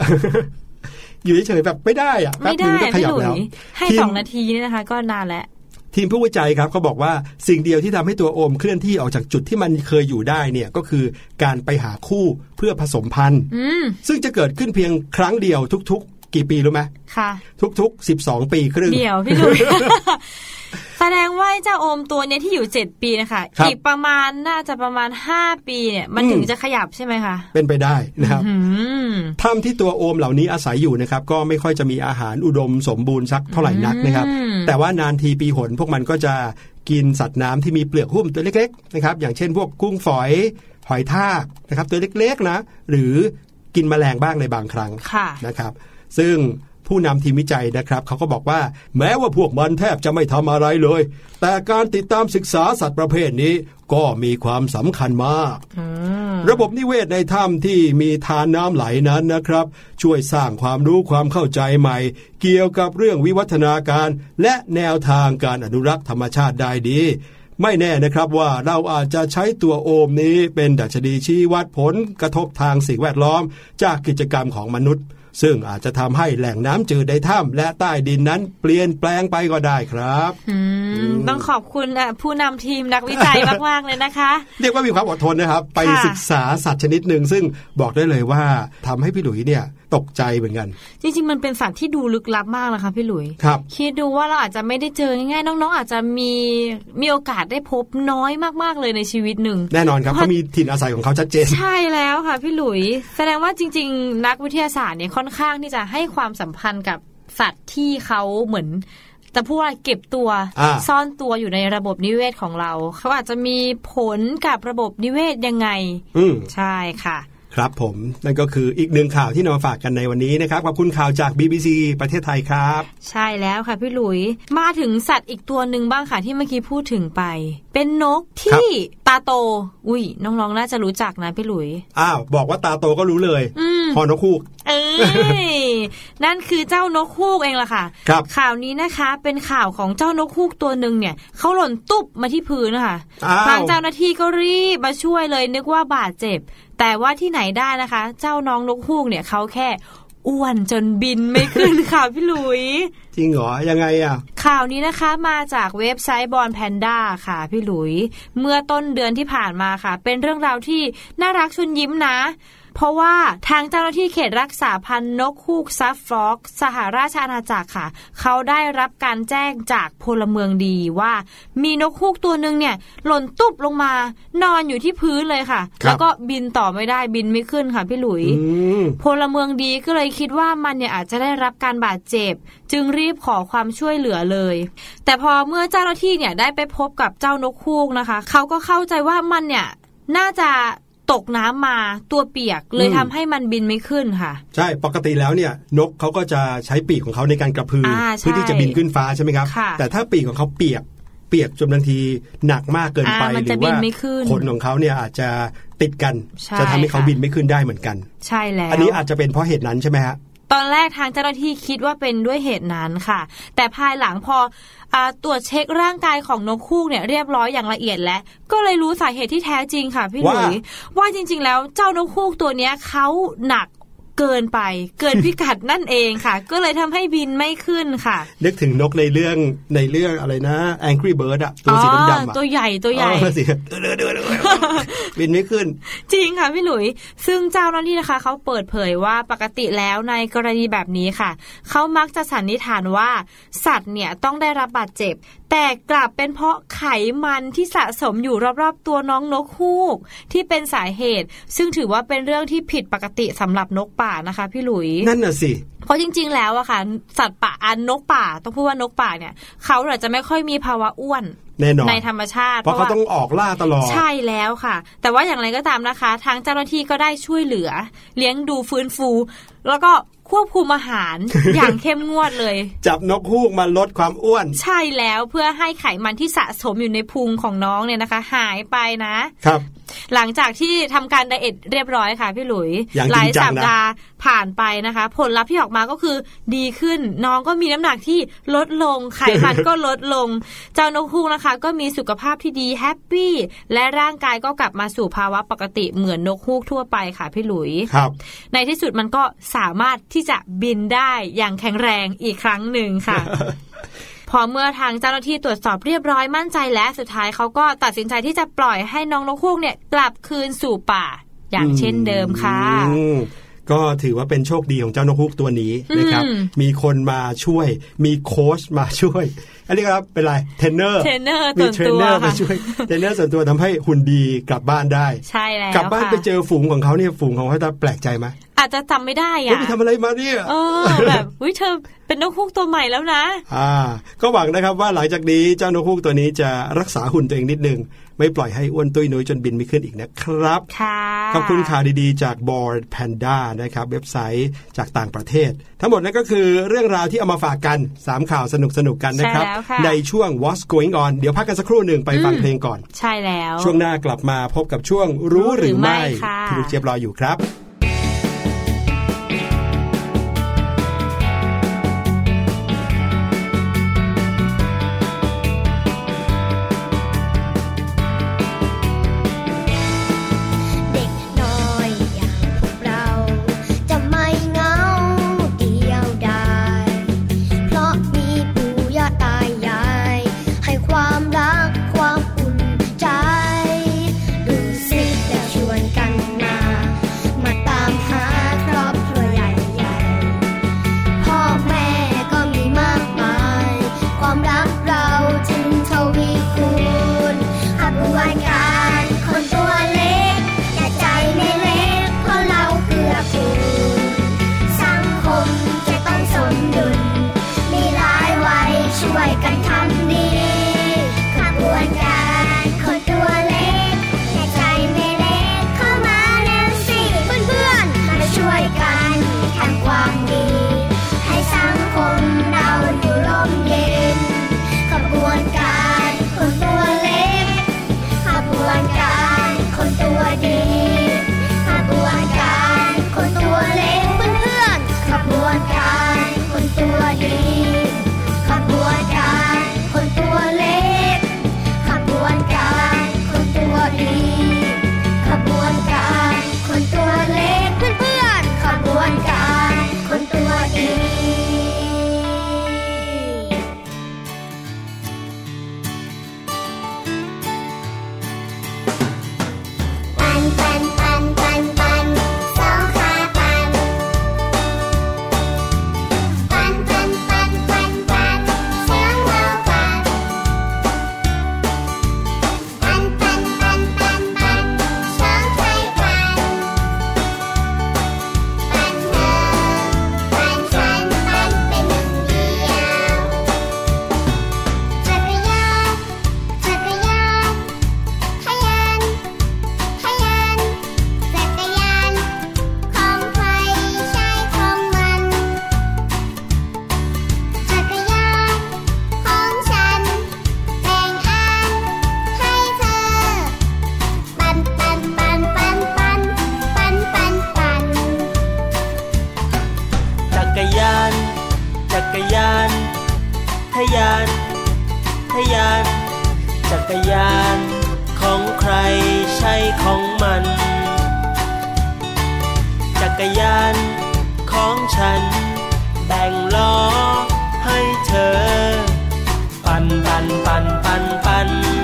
อยู่เฉยๆแบบไม่ได้อะแป๊ไม่บนึได้งก็ขพี่ยัหบลุแล้วยให้ทีมสองนาทีนี่นะคะ ก็นานแล้ว ทีมผู้วิจัยครับเขาบอกว่าสิ่งเดียวที่ทำให้ตัวโอมเคลื่อนที่ออกจากจุดที่มันเคยอยู่ได้เนี่ยก็คือการไปหาคู่เพื่อผสมพันธุ์อืมซึ่งจะเกิดขึ้นเพียงครั้งเดียวทุกๆ กี่ปีรู้ไหมค่ะ ทุกๆ12ปีครึ่งเดี๋ยวพี่หลุยแสดงว่าเจ้าโอมตัวเนี้ยที่อยู่เจ็ดปีนะคะครับอีกประมาณน่าจะประมาณห้าปีเนี่ยมันอืมถึงจะขยับใช่ไหมคะ เป็นไปได้นะครับอืมถ้ำที่ตัวโอมเหล่านี้อาศัยอยู่นะครับ ก็ไม่ค่อยจะมีอาหารอุดมสมบูรณ์สักเท่าไหร่นักนะครับอืมแต่ว่านานทีปีหนพวกมันก็จะกินสัตว์น้ำที่มีเปลือกหุ้มตัวเล็กๆนะครับ อย่างเช่น พวกกุ้งฝอยหอยทากนะครับ ตัวเล็กๆนะ หรือกินแมลงบ้างในบางครั้งค่ะนะครับ ซึ่งผู้นำทีมวิจัยนะครับเขาก็บอกว่า แม้ว่าพวกมันแทบจะไม่ทำอะไรเลย แต่การติดตามศึกษาสัตว์ประเภทนี้ก็มีความสำคัญมาก ระบบนิเวศในถ้ำที่มีทานน้ำไหลนั้นนะครับ ช่วยสร้างความรู้ความเข้าใจใหม่ เกี่ยวกับเรื่องวิวัฒนาการ และแนวทางการอนุรักษ์ธรรมชาติได้ดี ไม่แน่นะครับว่าเราอาจจะใช้ตัวโอมนี้เป็นดัชนีชี้วัดผลกระทบทางสิ่งแวดล้อม จากกิจกรรมของมนุษย์ ซึ่งอาจจะทำให้แหล่งน้ำจืดในถ้ำและใต้ดินนั้นเปลี่ยนแปลงไปก็ได้ครับอืมต้องขอบคุณอะผู้นำทีมนักวิจัยมาก ๆ เลยนะคะ เรียกว่ามีความอดทนนะครับ ไปค่ะศึกษาสัตว์ชนิดหนึ่งซึ่งบอกได้เลยว่าทำให้พี่หลุยเนี่ย ตกใจเหมือนกัน จริง ๆ มันเป็นสัตว์ที่ดูลึกลับมากนะคะพี่หลุยครับคิดดูว่าเราอาจจะไม่ได้เจอง่ายๆน้องๆอาจจะมีมีโอกาสได้พบน้อยมากๆเลยในชีวิตหนึ่ง แน่นอนครับเขามีถิ่นอาศัยของเขาชัดเจน ใช่แล้วค่ะพี่หลุย แสดงว่าจริง ๆ นักวิทยาศาสตร์เนี่ยค่อนข้างที่จะให้ความสัมพันธ์กับสัตว์ที่เขาเหมือนจะพูดว่าเก็บตัวอ่าซ่อนตัวอยู่ในระบบนิเวศของเรา เขาอาจจะมีผลกับระบบนิเวศยังไงอืมใช่ค่ะ ครับผมนั่นก็คืออีกหนึ่งข่าวที่นำมาฝากกันในวันนี้นะครับขอบคุณข่าวจาก BBC ประเทศไทยครับ ใช่แล้วค่ะพี่หลุย มาถึงสัตว์อีกตัวหนึ่งบ้างค่ะที่เมื่อกี้พูดถึงไป เป็นนกที่ตาโต อุ้ยน้องๆน่าจะรู้จักนะพี่หลุย อ้าวบอกว่าตาโตก็รู้เลยอืมพอนกคูกเอ้ยนั่นคือเจ้านกฮูกเองล่ะค่ะครับข่าวนี้นะคะเป็นข่าวของเจ้านกฮูกตัวหนึ่งเนี่ยเขาหล่นตุ๊บมาที่พื้นนะคะอ้าวทางเจ้าหน้าที่ก็รีบมาช่วยเลยนึกว่าบาดเจ็บ แต่ว่าที่ไหนได้นะคะ เจ้าน้องนกฮูกเนี่ยเขาแค่อ้วนจนบินไม่ขึ้นค่ะพี่หลุย จริงเหรอ ยังไงอะ ข่าวนี้นะคะมาจากเว็บไซต์บอลแพนด้าค่ะพี่หลุย เมื่อต้นเดือนที่ผ่านมาค่ะ เป็นเรื่องราวที่น่ารักชวนยิ้มนะ เพราะว่าทางเจ้าหน้าที่เขตรักษาพันธุ์นกฮูกซัฟฟล็อก สหราชอาณาจักรค่ะ เขาได้รับการแจ้งจากพลเมืองดีว่า มีนกฮูกตัวหนึ่งเนี่ย หล่นตุบลงมา นอนอยู่ที่พื้นเลยค่ะครับแล้วก็บินต่อไม่ได้บินไม่ขึ้นค่ะพี่หลุยอืมพลเมืองดีก็เลยคิดว่ามันเนี่ยอาจจะได้รับการบาดเจ็บ จึงรีบขอความช่วยเหลือเลย แต่พอเมื่อเจ้าหน้าที่เนี่ยได้ไปพบกับเจ้านกฮูกนะคะ เขาก็เข้าใจว่ามันเนี่ยน่าจะ ตกน้ำมาตัวเปียกเลยอืมทำให้มันบินไม่ขึ้นค่ะ ใช่ปกติแล้วเนี่ยนกเขาก็จะใช้ปีกของเขาในการกระพืออาใช่เพื่อที่จะบินขึ้นฟ้าใช่ไหมครับค่ะแต่ถ้าปีกของเขาเปียกเปียกจนบางทีหนักมากเกินไปอ่ามันหรืจะอบิว่านไม่ขึ้นขนของเขาเนี่ยอาจจะติดกันใช่จะทำให้เขาค่ะบินไม่ขึ้นได้เหมือนกัน ใช่แล้วอันนี้อาจจะเป็นเพราะเหตุนั้นใช่ไหมฮะ ตอนแรกทางเจ้าหน้าที่คิดว่าเป็นด้วยเหตุนั้นค่ะ แต่ภายหลังพออาตรวจเช็คร่างกายของนกคูกเนี่ยเรียบร้อยอย่างละเอียดแล้ว ก็เลยรู้สาเหตุที่แท้จริงค่ะพี่หว่าลุยว่าจริง ๆ แล้วเจ้านกคูกตัวเนี้ยเขาหนัก เกินไป เกินพิกัดนั่นเองค่ะ ก็เลยทำให้บินไม่ขึ้นค่ะ นึกถึงนกในเรื่องในเรื่องอะไรนะ Angry Bird อะตัวสีดำๆอ๋ออะตัวใหญ่ตัวใหญ่เออสีเดือดเดือดเดือดเดือดบินไม่ขึ้น จริงค่ะพี่หลุย ซึ่งเจ้าหน้าที่นะคะเขาเปิดเผยว่าปกติแล้วในกรณีแบบนี้ค่ะ เขามักจะสันนิษฐานว่า สัตว์เนี่ยต้องได้รับบาดเจ็บแต่กลับเป็นเพราะไขมันที่สะสมอยู่รอบๆตัวน้องนกฮูก ที่เป็นสาเหตุ ซึ่งถือว่าเป็นเรื่องที่ผิดปกติสำหรับนกป่านะคะ พี่หลุย นั่นน่ะสิเพราะจริง ๆ แล้วอะค่ะ สัตว์ป่าอันนกป่า ต้องพูดว่านกป่าเนี่ย เขาอาจจะไม่ค่อยมีภาวะอ้วนแน่นอนในธรรมชาติ เพราะเขาว่ต้องออกล่าตลอด ใช่แล้วค่ะ แต่ว่าอย่างไรก็ตามนะคะ ทางเจ้าหน้าที่ก็ได้ช่วยเหลือ เลี้ยงดูฟื้นฟู แล้วก็ ควบคุมอาหารอย่างเข้มงวดเลย จับนกฮูกมาลดความอ้วน ใช่แล้วเพื่อให้ไขมันที่สะสมอยู่ในพุงของน้องเนี่ยนะคะ หายไปนะครับ หลังจากที่ทำการ diet เรียบร้อยค่ะพี่หลุยอย่างหลายจริงจัสังปนะดาห์ผ่านไปนะคะ ผลลัพธ์ที่ออกมาก็คือดีขึ้นน้องก็มีน้ำหนักที่ลดลงไขมันก็ลดลง เจ้านกฮูกนะคะ ก็มีสุขภาพที่ดี happy และร่างกายก็กลับมาสู่ภาวะปกติเหมือนนกฮูกทั่วไปค่ะพี่หลุยครับ ในที่สุดมันก็สามารถที่จะบินได้อย่างแข็งแรงอีกครั้งหนึ่งค่ะ พอเมื่อทางเจ้าหน้าที่ตรวจสอบเรียบร้อยมั่นใจและสุดท้ายเขาก็ตัดสินใจที่จะปล่อยให้น้องนกฮูกเนี่ยกลับคืนสู่ป่า อย่างเช่นเดิมค่ะอืมก็ถือว่าเป็นโชคดีของเจ้านกฮูกตัวนี้นะครับอืมมีคนมาช่วย มีโค้ชมาช่วย อันนี้ครับเป็นไรเทรนเนอร์เทรนเนอร์มีส่วนเทรนตัวเนอร์มาค่ะช่วยเทรนเนอร์ส่วนตัวทำให้หุ่นดีกลับบ้านได้ ใช่แล้วกลับบ้านค่ะไปเจอฝูงของเขาเนี่ยฝูงของเขาจะแปลกใจไหมอาจจะจำไม่ได้เฮ้ยอะไปทำอะไรมาเนี่ยเออแบบอุ้ยเธอเป็นนกฮูกตัวใหม่แล้วนะ อ่า ก็หวังนะครับว่าหลังจากนี้เจ้านกฮูกตัวนี้จะรักษาหุ่นตัวเองนิดนึง ไม่ปล่อยให้อ้วนตุ้ยนุ้ยจนบินไม่ขึ้นอีกนะครับ ค่ะ ขอบคุณข่าวดีๆ จาก Board Panda นะครับ เว็บไซต์จากต่างประเทศ ทั้งหมดนั่นก็คือเรื่องราวที่เอามาฝากกัน 3 ข่าวสนุกๆกันนะครับใช่แล้วค่ะ ในช่วง What's Going On เดี๋ยวพักกันสักครู่หนึ่งไปฟังเพลงก่อน ใช่แล้ว ช่วงหน้ากลับมาพบกับช่วงรู้หรือไม่รู้หรือไม่ค่ะพี่ลูกเจี๊ยบรออยู่ครับ ทยาน ทยาน จักรยานของใครใช่ของมัน จักรยานของฉัน แบ่งล้อให้เธอ ปันปันปันปันปันปัน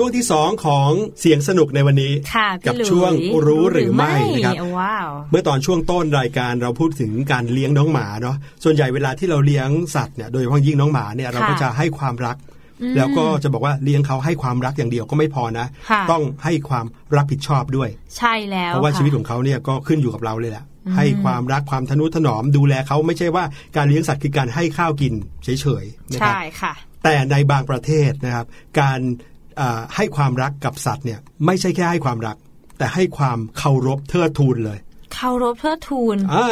ช่วงที่สองของเสียงสนุกในวันนี้ค่ะพี่กัหลุยช่วงรู้หรือไม่นะครับว้าวเมื่อตอนช่วงต้นรายการเราพูดถึงการเลี้ยงน้องหมาเนาะส่วนใหญ่เวลาที่เราเลี้ยงสัตว์เนี่ยโดยเฉพาะยิ่งน้องหมาเนี่ยเราก็จะให้ความรักแล้วก็จะบอกว่าเลี้ยงเขาให้ความรักอย่างเดียวก็ไม่พอนะค่ะต้องให้ความรับผิดชอบด้วย ใช่แล้วเพราะว่าค่ชีวิตของเขาเนี่ยก็ขึ้นอยู่กับเราเลยแหละให้ความรักความทนุถนอมดูแลเขาไม่ใช่ว่าการเลี้ยงสัตว์คือการให้ข้าวกินเฉยๆนะครับใช่ค่ะ แต่ในบางประเทศนะครับ การอ่า ให้ความรักกับสัตว์เนี่ยไม่ใช่แค่ให้ความรัก แต่ให้ความเคารพเทิดทูนเลยเคารพเทิดทูนอ่า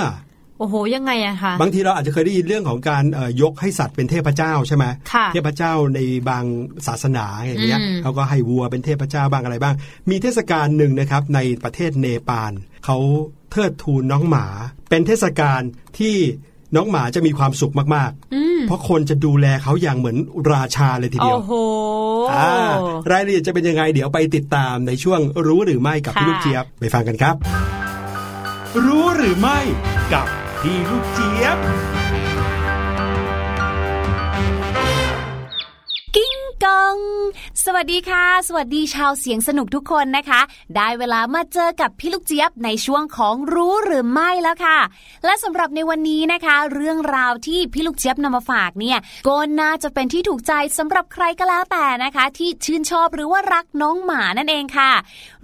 โอ้โหยังไงอะคะบางทีเราอาจจะเคยได้ยินเรื่องของการเอ่อยกให้สัตว์เป็นเทพเจ้าใช่ไหมค่ะเทพเจ้าในบางศาสนาอย่างเงี้ยอืมเขาก็ให้วัวเป็นเทพเจ้าบ้างอะไรบ้าง มีเทศกาลหนึ่งนะครับในประเทศเนปาลเขาเทิดทูนน้องหมา เป็นเทศกาลที่ น้องหมาจะมีความสุขมากอืมๆเพราะคนจะดูแลเขาอย่างเหมือนราชาเลยทีเดียว โอ้โหอ่ารายละเอียดจะเป็นยังไงเดี๋ยวไปติดตามในช่วงรู้หรือไม่กับค่ะพี่ลูกเจี๊ยบไปฟังกันครับ รู้หรือไม่กับพี่ลูกเจี๊ยบ ง สวัสดีค่ะ สวัสดีชาวเสียงสนุกทุกคนนะคะ ได้เวลามาเจอกับพี่ลูกเจี๊ยบในช่วงของรู้หรือไม่แล้วค่ะ และสำหรับในวันนี้นะคะ เรื่องราวที่พี่ลูกเจี๊ยบนำมาฝากเนี่ยก็น่าจะเป็นที่ถูกใจสำหรับใครก็แล้วแต่นะคะ ที่ชื่นชอบหรือว่ารักน้องหมานั่นเองค่ะ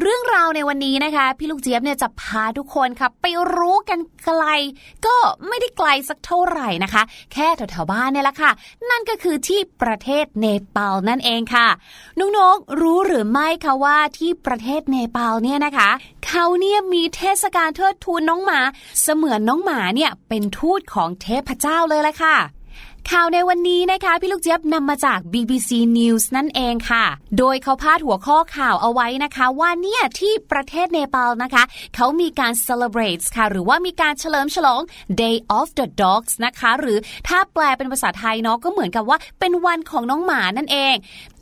เรื่องราวในวันนี้นะคะ พี่ลูกเจี๊ยบเนี่ยจะพาทุกคนค่ะไปรู้กันไกล ก็ไม่ได้ไกลสักเท่าไหร่นะคะ แค่แถวๆบ้านเนี่ยแหละค่ะ นั่นก็คือที่ประเทศเนปาลนั่นเองค่ะน้องๆรู้หรือไม่คะว่าที่ประเทศเนปาลเนี่ยนะคะ เขาเนี่ยมีเทศกาลเทิดทูนน้องหมา เสมือนน้องหมาเนี่ยเป็นทูตของเทพเจ้าเลยละค่ะ ข่าวในวันนี้นะคะพี่ลูกเจี๊ยบนำมาจาก BBC News นั่นเองค่ะ โดยเขาพาดหัวข้อข่าวเอาไว้นะคะว่าเนี่ยที่ประเทศเนปาลนะคะ เขามีการ celebrate ค่ะ หรือว่ามีการเฉลิมฉลอง Day of the Dogs นะคะ หรือถ้าแปลเป็นภาษาไทยเนาะก็เหมือนกับว่าเป็นวันของน้องหมานั่นเอง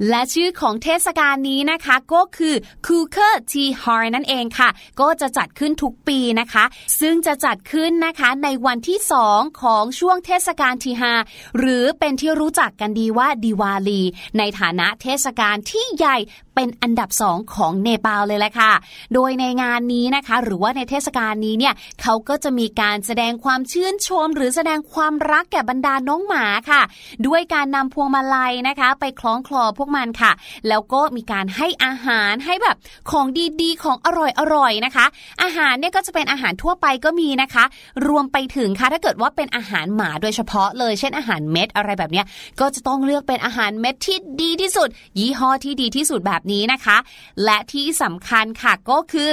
และชื่อของเทศกาลนี้นะคะก็คือ Cooker t h a r นั่นเองค่ะ ก็จะจัดขึ้นทุกปีนะคะ ซึ่งจะจัดขึ้นนะคะในวันที่ 2 ของช่วงเทศกาลทีฮาหรือเป็นที่รู้จักกันดีว่าดิวาลี ในฐานะเทศกาลที่ใหญ่เป็นอันดับสองของเนปาลเลยแหละค่ะ โดยในงานนี้นะคะ หรือว่าในเทศกาลนี้เนี่ยเขาก็จะมีการแสดงความชื่นชม หรือแสดงความรักแก่บรรดาน้องหมาค่ะ ด้วยการนำพวงมาลัยนะคะ ไปคล้องคลอพวกมันค่ะ แล้วก็มีการให้อาหารให้แบบของดีๆ ของอร่อยๆนะคะ อาหารเนี่ยก็จะเป็นอาหารทั่วไปก็มีนะคะ รวมไปถึงค่ะถ้าเกิดว่าเป็นอาหารหมาโดยเฉพาะเลย เช่นอาหารเม็ดอะไรแบบเนี้ยก็จะต้องเลือกเป็นอาหารเม็ดที่ดีที่สุด ยี่ห้อที่ดีที่สุดแบบนี้นะคะ และที่สำคัญค่ะก็คือ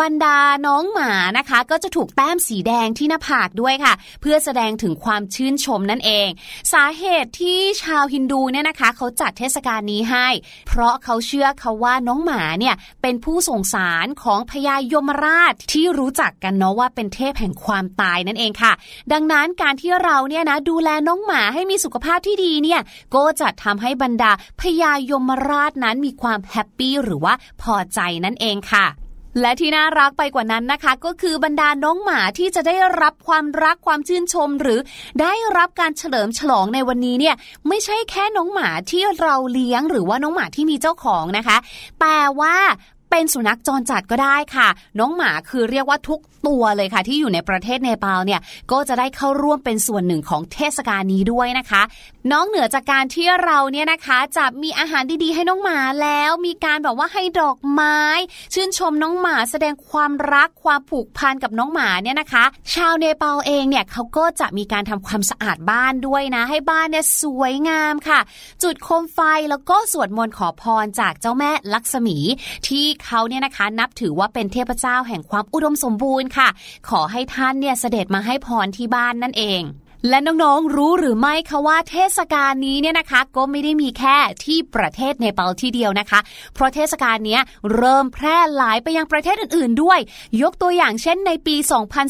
บรรดาน้องหมานะคะ ก็จะถูกแต้มสีแดงที่หน้าผากด้วยค่ะ เพื่อแสดงถึงความชื่นชมนั่นเอง สาเหตุที่ชาวฮินดูเนี่ยนะคะ เขาจัดเทศกาลนี้ให้ เพราะเขาเชื่อเขาว่าน้องหมาเนี่ยเป็นผู้ส่งสารของพญายมราชที่รู้จักกันเนาะว่าเป็นเทพแห่งความตายนั่นเองค่ะ ดังนั้นการที่เราเนี่ยนะดูแลน้องหมาให้มีสุขภาพที่ดีเนี่ยก็จะทำให้บรรดาพญายมราชนั้นมีความแฮปปี้หรือว่าพอใจนั่นเองค่ะและที่น่ารักไปกว่านั้นนะคะ ก็คือบรรดาน้องหมาที่จะได้รับความรักความชื่นชม หรือได้รับการเฉลิมฉลองในวันนี้เนี่ยไม่ใช่แค่น้องหมาที่เราเลี้ยง หรือว่าน้องหมาที่มีเจ้าของนะคะ แต่ว่าเป็นสุนัขจรจัดก็ได้ค่ะ น้องหมาคือเรียกว่าทุกตัวเลยค่ะ ที่อยู่ในประเทศเนปาลเนี่ยก็จะได้เข้าร่วมเป็นส่วนหนึ่งของเทศกาลนี้ด้วยนะคะ น้องเหนือจากการที่เราเนี่ยนะคะจะมีอาหารดีๆ ให้น้องหมาแล้วมีการแบบว่าให้ดอกไม้ ชื่นชมน้องหมาแสดงความรักความผูกพันกับน้องหมาเนี่ยนะคะ ชาวเนปาลเองเนี่ยเขาก็จะมีการทำความสะอาดบ้านด้วยนะ ให้บ้านเนี่ยสวยงามค่ะ จุดโคมไฟแล้วก็สวดมนต์ขอพรจากเจ้าแม่ลักษมี ที่เขาเนี่ยนะคะนับถือว่าเป็นเทพเจ้าแห่งความอุดมสมบูรณ์ค่ะ ขอให้ท่านเนี่ยเสด็จมาให้พรที่บ้านนั่นเอง และน้องๆ รู้หรือไม่คะว่าเทศกาลนี้เนี่ยนะคะ ก็ไม่ได้มีแค่ที่ประเทศเนปาลที่เดียวนะคะ เพราะเทศกาลนี้เริ่มแพร่หลายไปยังประเทศอื่นๆ ด้วย ยกตัวอย่างเช่นในปี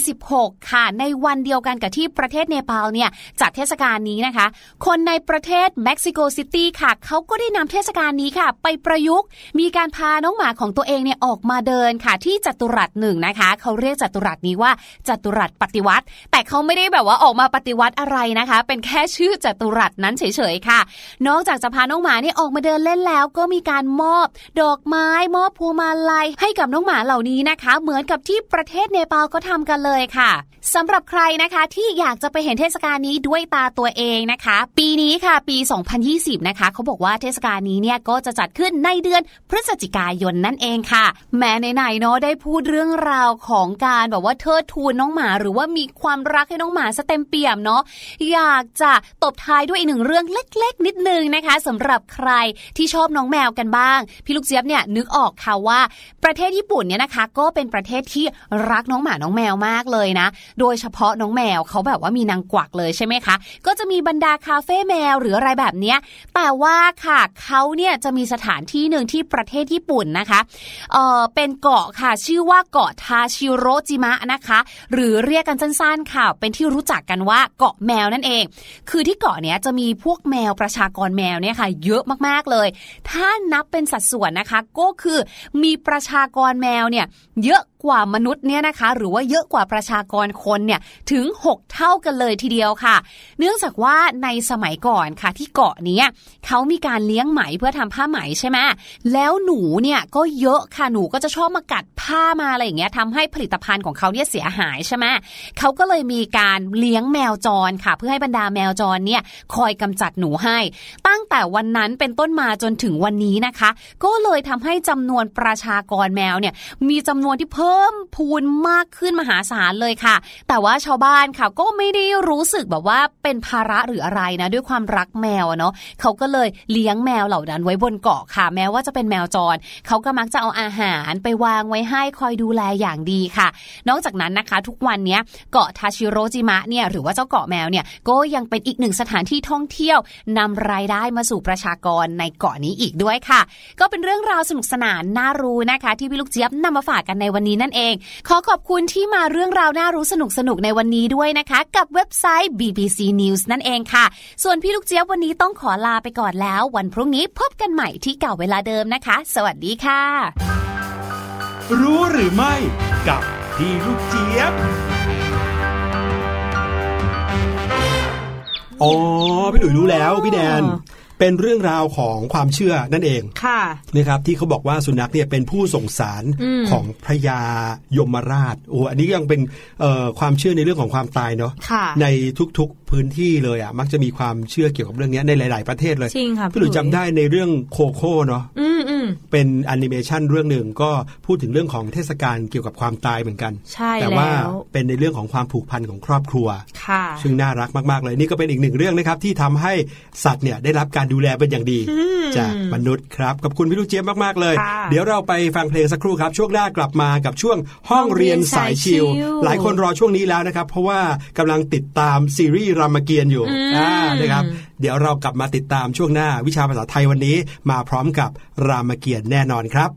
2016 ค่ะ ในวันเดียวกันกับที่ประเทศเนปาลเนี่ยจัดเทศกาลนี้นะคะ คนในประเทศเม็กซิโกซิตี้ค่ะ เขาก็ได้นำเทศกาลนี้ค่ะ ไปประยุกต์ มีการพาน้องหมาของตัวเองเนี่ยออกมาเดินค่ะ ที่จัตุรัสหนึ่งนะคะ เขาเรียกจัตุรัสนี้ว่าจัตุรัสปฏิวัติ แต่เขาไม่ได้แบบว่าออกมาปฏิวัติอะไรนะคะ เป็นแค่ชื่อจตุรัสนั้นเฉยๆค่ะ นอกจากจะพาน้องหมาเนี่ยออกมาเดินเล่นแล้ว ก็มีการมอบดอกไม้ มอบพวงมาลัยให้กับน้องหมาเหล่านี้นะคะ เหมือนกับที่ประเทศเนปาลก็ทำกันเลยค่ะสำหรับใครนะคะที่อยากจะไปเห็นเทศกาลนี้ด้วยตาตัวเองนะคะ ปีนี้ค่ะปี 2020 นะคะเขาบอกว่าเทศกาลนี้เนี่ยก็จะจัดขึ้นในเดือนพฤศจิกายนนั่นเองค่ะ แม้ไหนๆเนาะได้พูดเรื่องราวของการแบบว่าเทิดทูนน้องหมา หรือว่ามีความรักให้น้องหมาสเต็มเปี่ยมเนาะอยากจะตบท้ายด้วยอีกหนึ่งเรื่องเล็ก ๆ นิดนึงนะคะสำหรับใครที่ชอบน้องแมวกันบ้าง พี่ลูกเจี๊ยบเนี่ยนึกออกค่ะว่าประเทศญี่ปุ่นเนี่ยนะคะ ก็เป็นประเทศที่รักน้องหมาน้องแมวมากเลยนะ โดยเฉพาะน้องแมวเขาแบบว่ามีนางกวักเลยใช่ไหมคะ ก็จะมีบรรดาคาเฟ่แมวหรืออะไรแบบเนี้ยแต่ว่าค่ะเขาเนี่ยจะมีสถานที่หนึ่งที่ประเทศญี่ปุ่นนะคะเออเป็นเกาะค่ะชื่อว่าเกาะทาชิโรจิมะนะคะ หรือเรียกกันสั้นๆค่ะเป็นที่รู้จักกันว่าเกาะแมวนั่นเอง คือที่เกาะเนี้ยจะมีพวกแมวประชากรแมวเนี่ยค่ะเยอะมากๆเลย ถ้านับเป็นสัดส่วนนะคะ ก็คือมีประชากรแมวเนี่ยเยอะกว่ามนุษย์เนี่ยนะคะ หรือว่าเยอะกว่าประชากรคนเนี่ยถึง 6 เท่ากันเลยทีเดียวค่ะ เนื่องจากว่าในสมัยก่อนค่ะที่เกาะนี้เขามีการเลี้ยงไหมเพื่อทำผ้าไหมใช่ไหมแล้วหนูเนี่ยก็เยอะค่ะหนูก็จะชอบมากัดผ้ามาอะไรอย่างเงี้ยทำให้ผลิตภัณฑ์ของเขาเนี่ยเสียหายใช่ไหมเขาก็เลยมีการเลี้ยงแมวจรค่ะ เพื่อให้บรรดาแมวจรเนี่ยคอยกำจัดหนูให้ ตั้งแต่วันนั้นเป็นต้นมาจนถึงวันนี้นะคะ ก็เลยทำให้จำนวนประชากรแมวเนี่ยมีจำนวนที่เพิ่มพิ่มพูนมากขึ้นมหาศาลเลยค่ะ แต่ว่าชาวบ้านค่ะก็ไม่ได้รู้สึกแบบว่าเป็นภาระหรืออะไรนะ ด้วยความรักแมวเนาะเขาก็เลยเลี้ยงแมวเหล่านั้นไว้บนเกาะค่ะ แม้ว่าจะเป็นแมวจร เขาก็มักจะเอาอาหารไปวางไว้ให้คอยดูแลอย่างดีค่ะ นอกจากนั้นนะคะ ทุกวันนี้เกาะทาชิโรจิมะเนี่ยหรือว่าเจ้าเกาะแมวเนี่ยก็ยังเป็นอีกหนึ่งสถานที่ท่องเที่ยวนำรายได้มาสู่ประชากรในเกาะนี้อีกด้วยค่ะ ก็เป็นเรื่องราวสนุกสนานน่ารู้นะคะ ที่พี่ลูกเจี๊ยบนำมาฝากกันในวันนี้นั่นเอง ขอขอบคุณที่มาเรื่องราวน่ารู้สนุกสนุกในวันนี้ด้วยนะคะ กับเว็บไซต์ BBC News นั่นเองค่ะ ส่วนพี่ลูกเจี๊ยบวันนี้ต้องขอลาไปก่อนแล้ว วันพรุ่งนี้พบกันใหม่ที่เก่าเวลาเดิมนะคะ สวัสดีค่ะ รู้หรือไม่กับพี่ลูกเจี๊ยบอ๋อพี่หลุยรู้แล้วพี่แดน เป็นเรื่องราวของความเชื่อนั่นเองค่ะนะครับที่เขาบอกว่าสุนัขเนี่ยเป็นผู้ส่งสารอืมของพระยายมราชโอ้อันนี้ยังเป็นเอ่อความเชื่อในเรื่องของความตายเนาะค่ะในทุกๆพื้นที่เลยอะมักจะมีความเชื่อเกี่ยวกับเรื่องนี้ในหลาย ๆประเทศเลยจริงค่ะพี่หลุยจำได้ในเรื่องโคโค่เนาะอืมอืมเป็นแอนิเมชันเรื่องหนึ่งก็พูดถึงเรื่องของเทศกาลเกี่ยวกับความตายเหมือนกันใช่แต่ว่าแล้วเป็นในเรื่องของความผูกพันของครอบครัวค่ะซึ่งน่ารักมากๆเลยนี่ก็เป็นอีกหนึ่งเรื่องนะครับที่ทำให้สัตว์เนี่ยได้รับการดูแลเป็นอย่างดี จากมนุษย์ครับขอบคุณพี่ลูกเจี๊ยบมากๆเลยค่ะเดี๋ยวเราไปฟังเพลงสักครู่ครับ ช่วงหน้ากลับมากับช่วงห้องเรียนสายชิลห้องเรียนสายชิลหลายคนรอช่วงนี้แล้วนะครับ เพราะว่ากำลังติดตามซีรีส์รามเกียรติ์อยู่อืมอ่านะครับเดี๋ยวเรากลับมาติดตามช่วงหน้าวิชาภาษาไทยวันนี้ มาพร้อมกับรามเกียรติ์แน่นอนครับ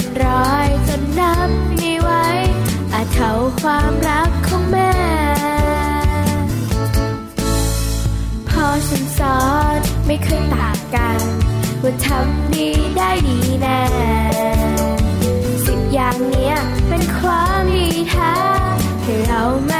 เป็นร้อยจนนับไม่ไหวอาจเท่าความรักของแม่ พอฉันสอนไม่เคยต่างกัน ว่าทำดีได้ดีแน่สิบอย่างเนี้ยเป็นความดีแท้ให้เรามา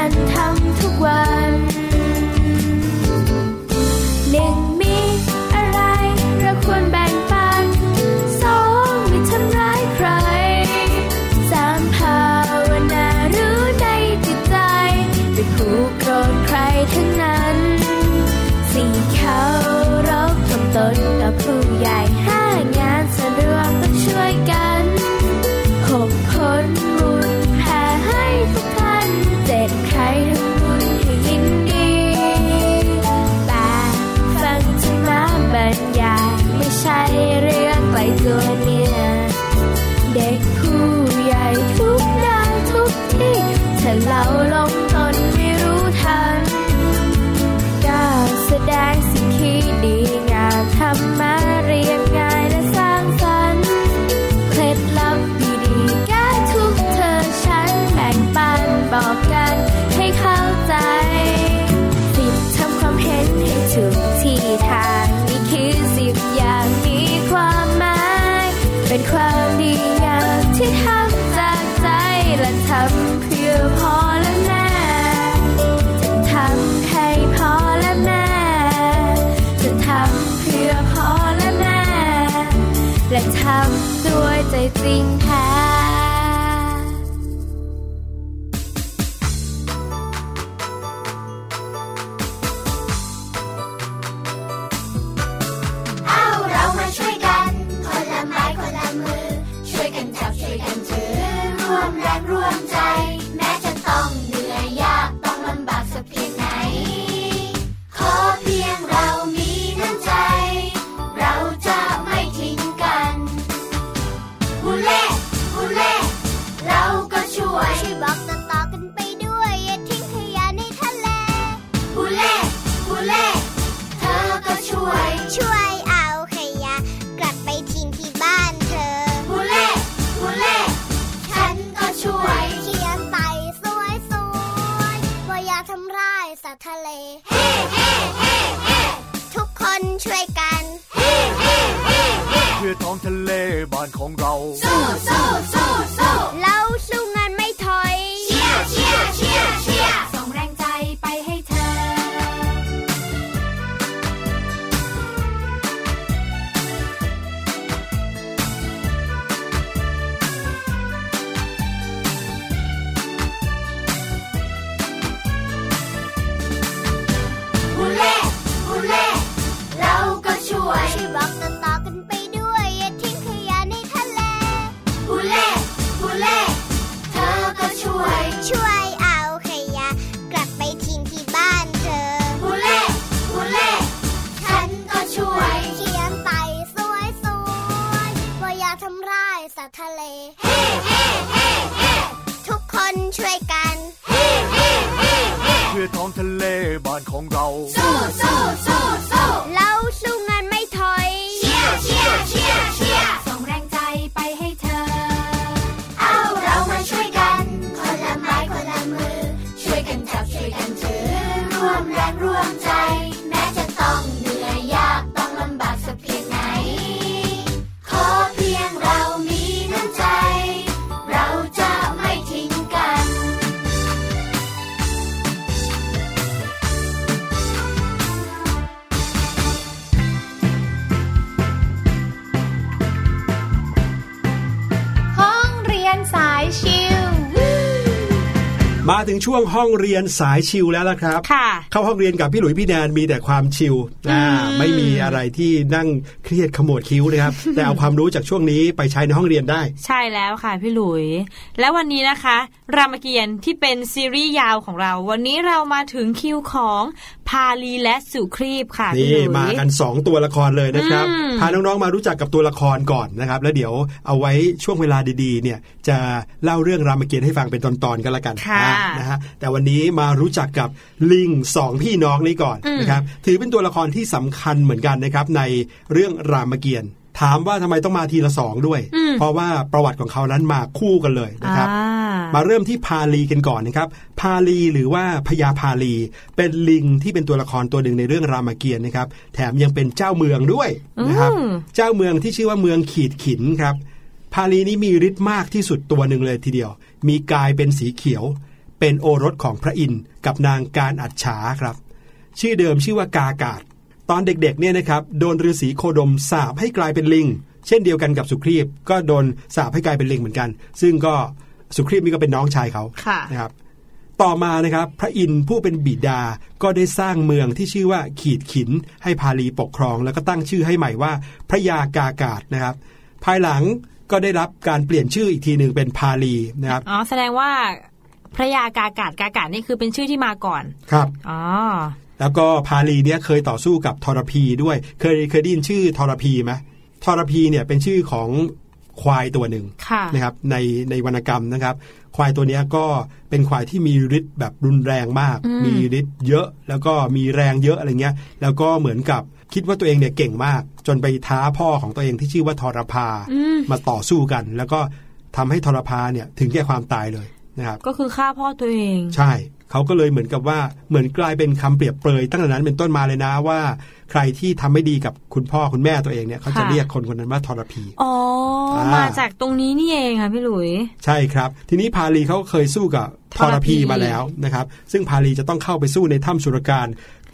ด้ มาถึงช่วงห้องเรียนสายชิลแล้วละครับค่ะเข้าห้องเรียนกับพี่หลุยพี่แดนมีแต่ความชิลอ่าอืมไม่มีอะไรที่นั่งเครียดขมวดคิ้วนะครับ แต่เอาความรู้จากช่วงนี้ไปใช้ในห้องเรียนได้ ใช่แล้วค่ะพี่หลุย แล้ววันนี้นะคะ รามเกียรติ์ที่เป็นซีรีส์ยาวของเรา วันนี้เรามาถึงคิวของ พาลีและสุครีบค่ะพี่นี่หลุยมากัน 2 ตัวละครเลยนะครับอืมพาน้องๆมารู้จักกับตัวละครก่อนนะครับ แล้วเดี๋ยวเอาไว้ช่วงเวลาดีๆ เนี่ยจะเล่าเรื่องรามเกียรติ์ให้ฟังเป็นตอนๆกันละกันค่ะอ่านะฮะแต่วันนี้มารู้จักกับลิงสองพี่น้องนี้ก่อนอืมนะครับถือเป็นตัวละครที่สำคัญเหมือนกันนะครับในเรื่องรามเกียรติ์ ถามว่าทำไมต้องมาทีละสองด้วยอืมเพราะว่าประวัติของเขานั้นมาคู่กันเลยนะครับอ่ามาเริ่มที่พาลีกันก่อนนะครับ พาลีหรือว่าพญาพาลี เป็นลิงที่เป็นตัวละครตัวหนึ่งในเรื่องรามเกียรติ์นะครับ แถมยังเป็นเจ้าเมืองด้วยนะครับอืมเจ้าเมืองที่ชื่อว่าเมืองขีดขินครับ พาลีนี้มีฤทธิ์มากที่สุดตัวหนึ่งเลยทีเดียว มีกายเป็นสีเขียว เป็นโอรสของพระอินทร์กับนางการอัจฉาครับ ชื่อเดิมชื่อว่ากากาศ ตอนเด็กๆเนี่ยนะครับโดนฤาษีโคดมสาปให้กลายเป็นลิง เช่นเดียวกันกับสุครีบก็โดนสาปให้กลายเป็นลิงเหมือนกัน ซึ่งก็สุครีบนี่ก็เป็นน้องชายเขาค่ะนะครับต่อมานะครับพระอินทร์ผู้เป็นบิดาก็ได้สร้างเมืองที่ชื่อว่าขีดขิน ให้พาลีปกครอง แล้วก็ตั้งชื่อให้ใหม่ว่าพระยากากาศนะครับ ภายหลังก็ได้รับการเปลี่ยนชื่ออีกทีหนึ่งเป็นพาลีนะครับอ๋อแสดงว่าพระยากากาศกากาศนี่คือเป็นชื่อที่มาก่อนครับอ๋อ แล้วก็พาลีเนี่ยเคยต่อสู้กับทรพีด้วย เคยเคยได้ยินชื่อทรพีไหมทรพีเนี่ยเป็นชื่อของควายตัวหนึ่งค่ะนะครับในในวรรณกรรมนะครับ ควายตัวเนี้ยก็เป็นควายที่มีฤทธิ์แบบรุนแรงมากอืมมีฤทธิ์เยอะแล้วก็มีแรงเยอะอะไรเงี้ย แล้วก็เหมือนกับคิดว่าตัวเองเนี่ยเก่งมาก จนไปท้าพ่อของตัวเองที่ชื่อว่าทรพาอืมมาต่อสู้กัน แล้วก็ทำให้ทรพาเนี่ยถึงแก่ความตายเลย นะครับก็คือฆ่าพ่อตัวเอง ใช่เขาก็เลยเหมือนกับว่าเหมือนกลายเป็นคำเปรียบเปรยตั้งแต่นั้นเป็นต้นมาเลยนะว่า ใครที่ทำไม่ดีกับคุณพ่อคุณแม่ตัวเองเนี่ยเขาจะค่ะเรียกคนคนนั้นว่าทรพีอ๋ออ่ามมาจากตรงนี้นี่เองค่ะพี่หลุย ใช่ครับ ทีนี้พาลีเขาเคยสู้กับททรรพีพีมาแล้วนะครับ ซึ่งพาลีจะต้องเข้าไปสู้ในถ้ำสุรการ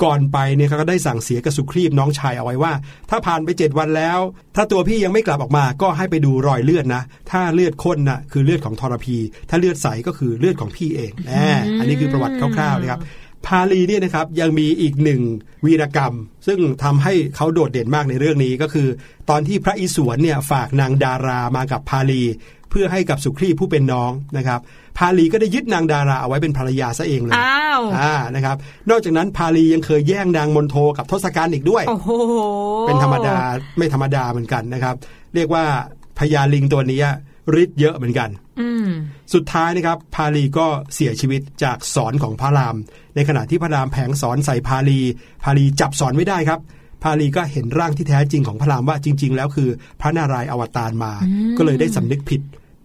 ก่อนไปเนี่ยเขาก็ได้สั่งเสียกับสุครีบน้องชายเอาไว้ว่า ถ้าผ่านไปเจ็ดวันแล้ว ถ้าตัวพี่ยังไม่กลับออกมาก็ให้ไปดูรอยเลือดนะ ถ้าเลือดข้นนะคือเลือดของทรพี ถ้าเลือดใสก็คือเลือดของพี่เองแหมอันนี้คือประวัติคร่าวๆนะครับพาลีเนี่ยนะครับยังมีอีกหนึ่งวีรกรรม ซึ่งทำให้เขาโดดเด่นมากในเรื่องนี้ก็คือ ตอนที่พระอิศวรเนี่ยฝากนางดารามากับพาลี เพื่อให้กับสุครีผู้เป็นน้องนะครับ พาลีก็ได้ยึดนางดาราเอาไว้เป็นภรรยาซะเองเลยอ้าวอ่านะครับ นอกจากนั้นพาลียังเคยแย่งนางมนโทกับทศกัณฐ์อีกด้วยโอ้โหเป็นธรรมดาไม่ธรรมดาเหมือนกันนะครับ เรียกว่าพญาลิงตัวนี้ฤทธิ์เยอะเหมือนกันอืมสุดท้ายนะครับ พาลีก็เสียชีวิตจากสอนของพระราม ในขณะที่พระรามแผงสอนใส่พาลี พาลีจับสอนไม่ได้ครับ พาลีก็เห็นร่างที่แท้จริงของพระรามว่าจริง ๆ แล้วคือ พระนารายณ์อวตารมา ก็เลยได้สำนึกผิด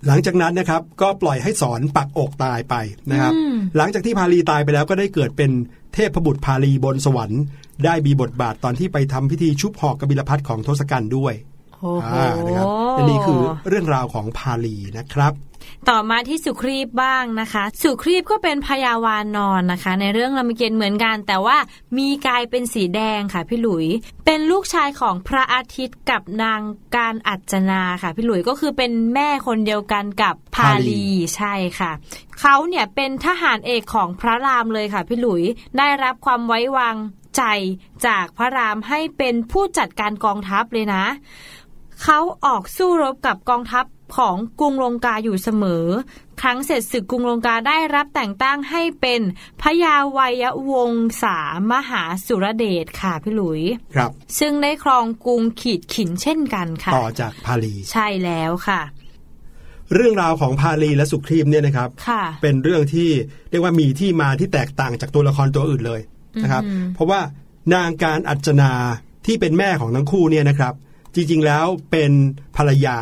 หลังจากนั้นนะครับก็ปล่อยให้สอนปักอกตายไปนะครับอืมหลังจากที่พาลีตายไปแล้วก็ได้เกิดเป็นเทพบุตรพาลีบนสวรรค์ ได้มีบทบาทตอนที่ไปทำพิธีชุบหอกกบิลพัทของทศกัณฐ์ด้วยโอ้โหอ่านะครับและนี่คือเรื่องราวของพาลีนะครับต่อมาที่สุครีบบ้างนะคะ สุครีบก็เป็นพยาวานอนนะคะ ในเรื่องรามเกียรติ์เหมือนกัน แต่ว่ามีกายเป็นสีแดงค่ะพี่หลุย เป็นลูกชายของพระอาทิตย์กับนางการอัจนาค่ะพี่หลุยก็คือเป็นแม่คนเดียวกันกับพาพาลีลีใช่ค่ะ เขาเนี่ยเป็นทหารเอกของพระรามเลยค่ะพี่หลุยได้รับความไว้วางใจจากพระรามให้เป็นผู้จัดการกองทัพเลยนะ เขาออกสู้รบกับกองทัพของกรุงลงกาอยู่เสมอ ครั้งเสร็จศึกกรุงลงกาได้รับแต่งตั้งให้เป็นพระยาวัยวงศามหาสุรเดชค่ะพี่หลุย ครับ ซึ่งได้ครองกรุงขีดขินเช่นกันค่ะ ต่อจากพาลี ใช่แล้วค่ะ เรื่องราวของพาลีและสุครีมเนี่ยนะครับค่ะเป็นเรื่องที่เรียกว่ามีที่มาที่แตกต่างจากตัวละครตัวอื่นเลยนะครับอืมเพราะว่านางการอัจนาที่เป็นแม่ของทั้งคู่เนี่ยนะครับ จริงๆแล้วเป็นภรรยา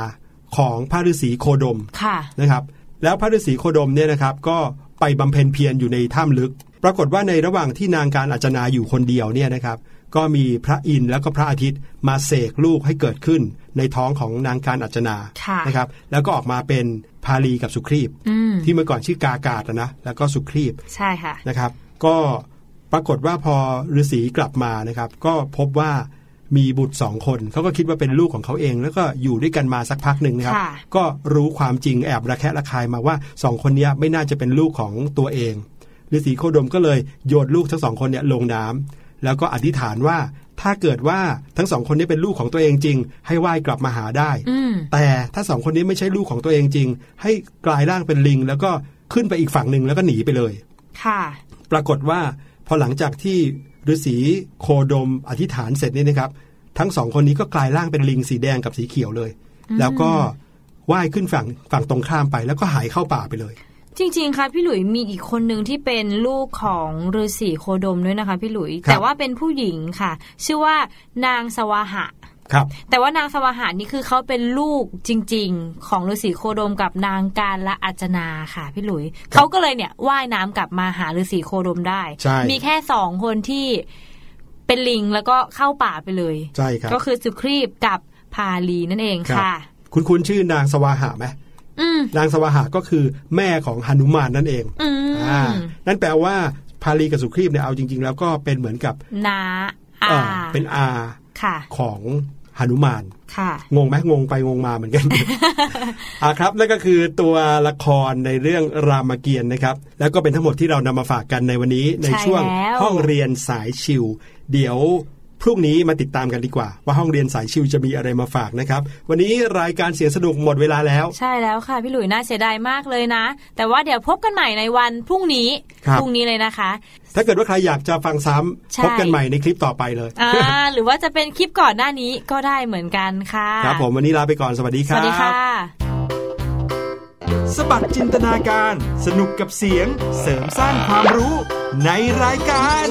ของพระฤาษีโคดมค่ะนะครับ แล้วพระฤาษีโคดมเนี่ยนะครับ ก็ไปบำเพ็ญเพียรอยู่ในถ้ำลึก ปรากฏว่าในระหว่างที่นางการอัจนาอยู่คนเดียวเนี่ยนะครับ ก็มีพระอินทร์แล้วก็พระอาทิตย์มาเสกลูกให้เกิดขึ้น ในท้องของนางการอัจนาค่ะนะครับ แล้วก็ออกมาเป็นพาลีกับสุครีบอืมที่เมื่อก่อนชื่อกากาตอะนะแล้วก็สุครีบใช่ค่ะนะครับ ก็ปรากฏว่าพอฤาษีกลับมานะครับ ก็พบว่า มีบุตรสองคนเขาก็คิดว่าเป็นลูกของเขาเอง แล้วก็อยู่ด้วยกันมาสักพักหนึ่งนะครับค่ะก็รู้ความจริงแอบระแคะระคายมาว่าสองคนเนี้ยไม่น่าจะเป็นลูกของตัวเองฤาษีโคดมก็เลยโยนลูกทั้งสองคนเนี่ยลงน้ำแล้วก็อธิษฐานว่าถ้าเกิดว่าทั้งสองคนนี้เป็นลูกของตัวเองจริง ให้ว่ายกลับมาหาได้อืมแต่ถ้าสองคนนี้ไม่ใช่ลูกของตัวเองจริง ให้กลายร่างเป็นลิง แล้วก็ขึ้นไปอีกฝั่งหนึ่งแล้วก็หนีไปเลย ค่ะ ปรากฏว่าพอหลังจากที่ ฤาษีโคดมอธิษฐานเสร็จนี่นะครับ ทั้งสองคนนี้ก็กลายร่างเป็นลิงสีแดงกับสีเขียวเลย แล้วก็ว่ายขึ้นฝั่งฝั่งตรงข้ามไป แล้วก็หายเข้าป่าไปเลย จริง ๆค่ะพี่หลุยมีอีกคนหนึ่งที่เป็นลูกของฤาษีโคดมด้วยนะคะ พี่หลุยครับแต่ว่าเป็นผู้หญิงค่ะ ชื่อว่านางสวาหะ ครับ แต่ว่านางสวาหานี่คือเขาเป็นลูกจริง ๆ ของฤาษีโคดมกับนางการละอัจนาค่ะพี่หลุยเขาก็เลยเนี่ยว่ายน้ำกลับมาหาฤาษีโคดมได้ใช่มีแค่สองคนที่เป็นลิงแล้วก็เข้าป่าไปเลยใช่ครับก็คือสุครีบกับพาลีนั่นเองครับค่ะ คุณคุณชื่อนางสวาหะไหมอืมนางสวาหะก็คือแม่ของหนุมานนั่นเองอืมอ่านั่นแปลว่าพาลีกับสุครีบเนี่ยเอาจริง ๆ แล้วก็เป็นเหมือนกับนาอาเอ่อเป็นอาค่ะของ หนุมานค่ะงงไหมงงไปงงมาเหมือนกันอ่าครับนั่นก็คือตัวละครในเรื่องรามเกียรติ์นะครับ แล้วก็เป็นทั้งหมดที่เรานำมาฝากกันในวันนี้ในใช่ช่วงแล้วห้องเรียนสายชิว เดี๋ยว พรุ่งนี้มาติดตามกันดีกว่า ว่าห้องเรียนสายชิวจะมีอะไรมาฝากนะครับ วันนี้รายการเสียงสนุกหมดเวลาแล้ว ใช่แล้วค่ะ พี่หลุยน่าเสียดายมากเลยนะ แต่ว่าเดี๋ยวพบกันใหม่ในวันพรุ่งนี้ครับพรุ่งนี้เลยนะคะ ถ้าเกิดว่าใครอยากจะฟังซ้ำใช่พบกันใหม่ในคลิปต่อไปเลยอ่าหรือว่าจะเป็นคลิปก่อนหน้านี้ก็ได้เหมือนกันค่ะครับผมวันนี้ลาไปก่อนสวัสดีคสรับวัสดีค่ะสบัดจินตนาการ สนุกกับเสียง เสริมสร้างความรู้ในรายการ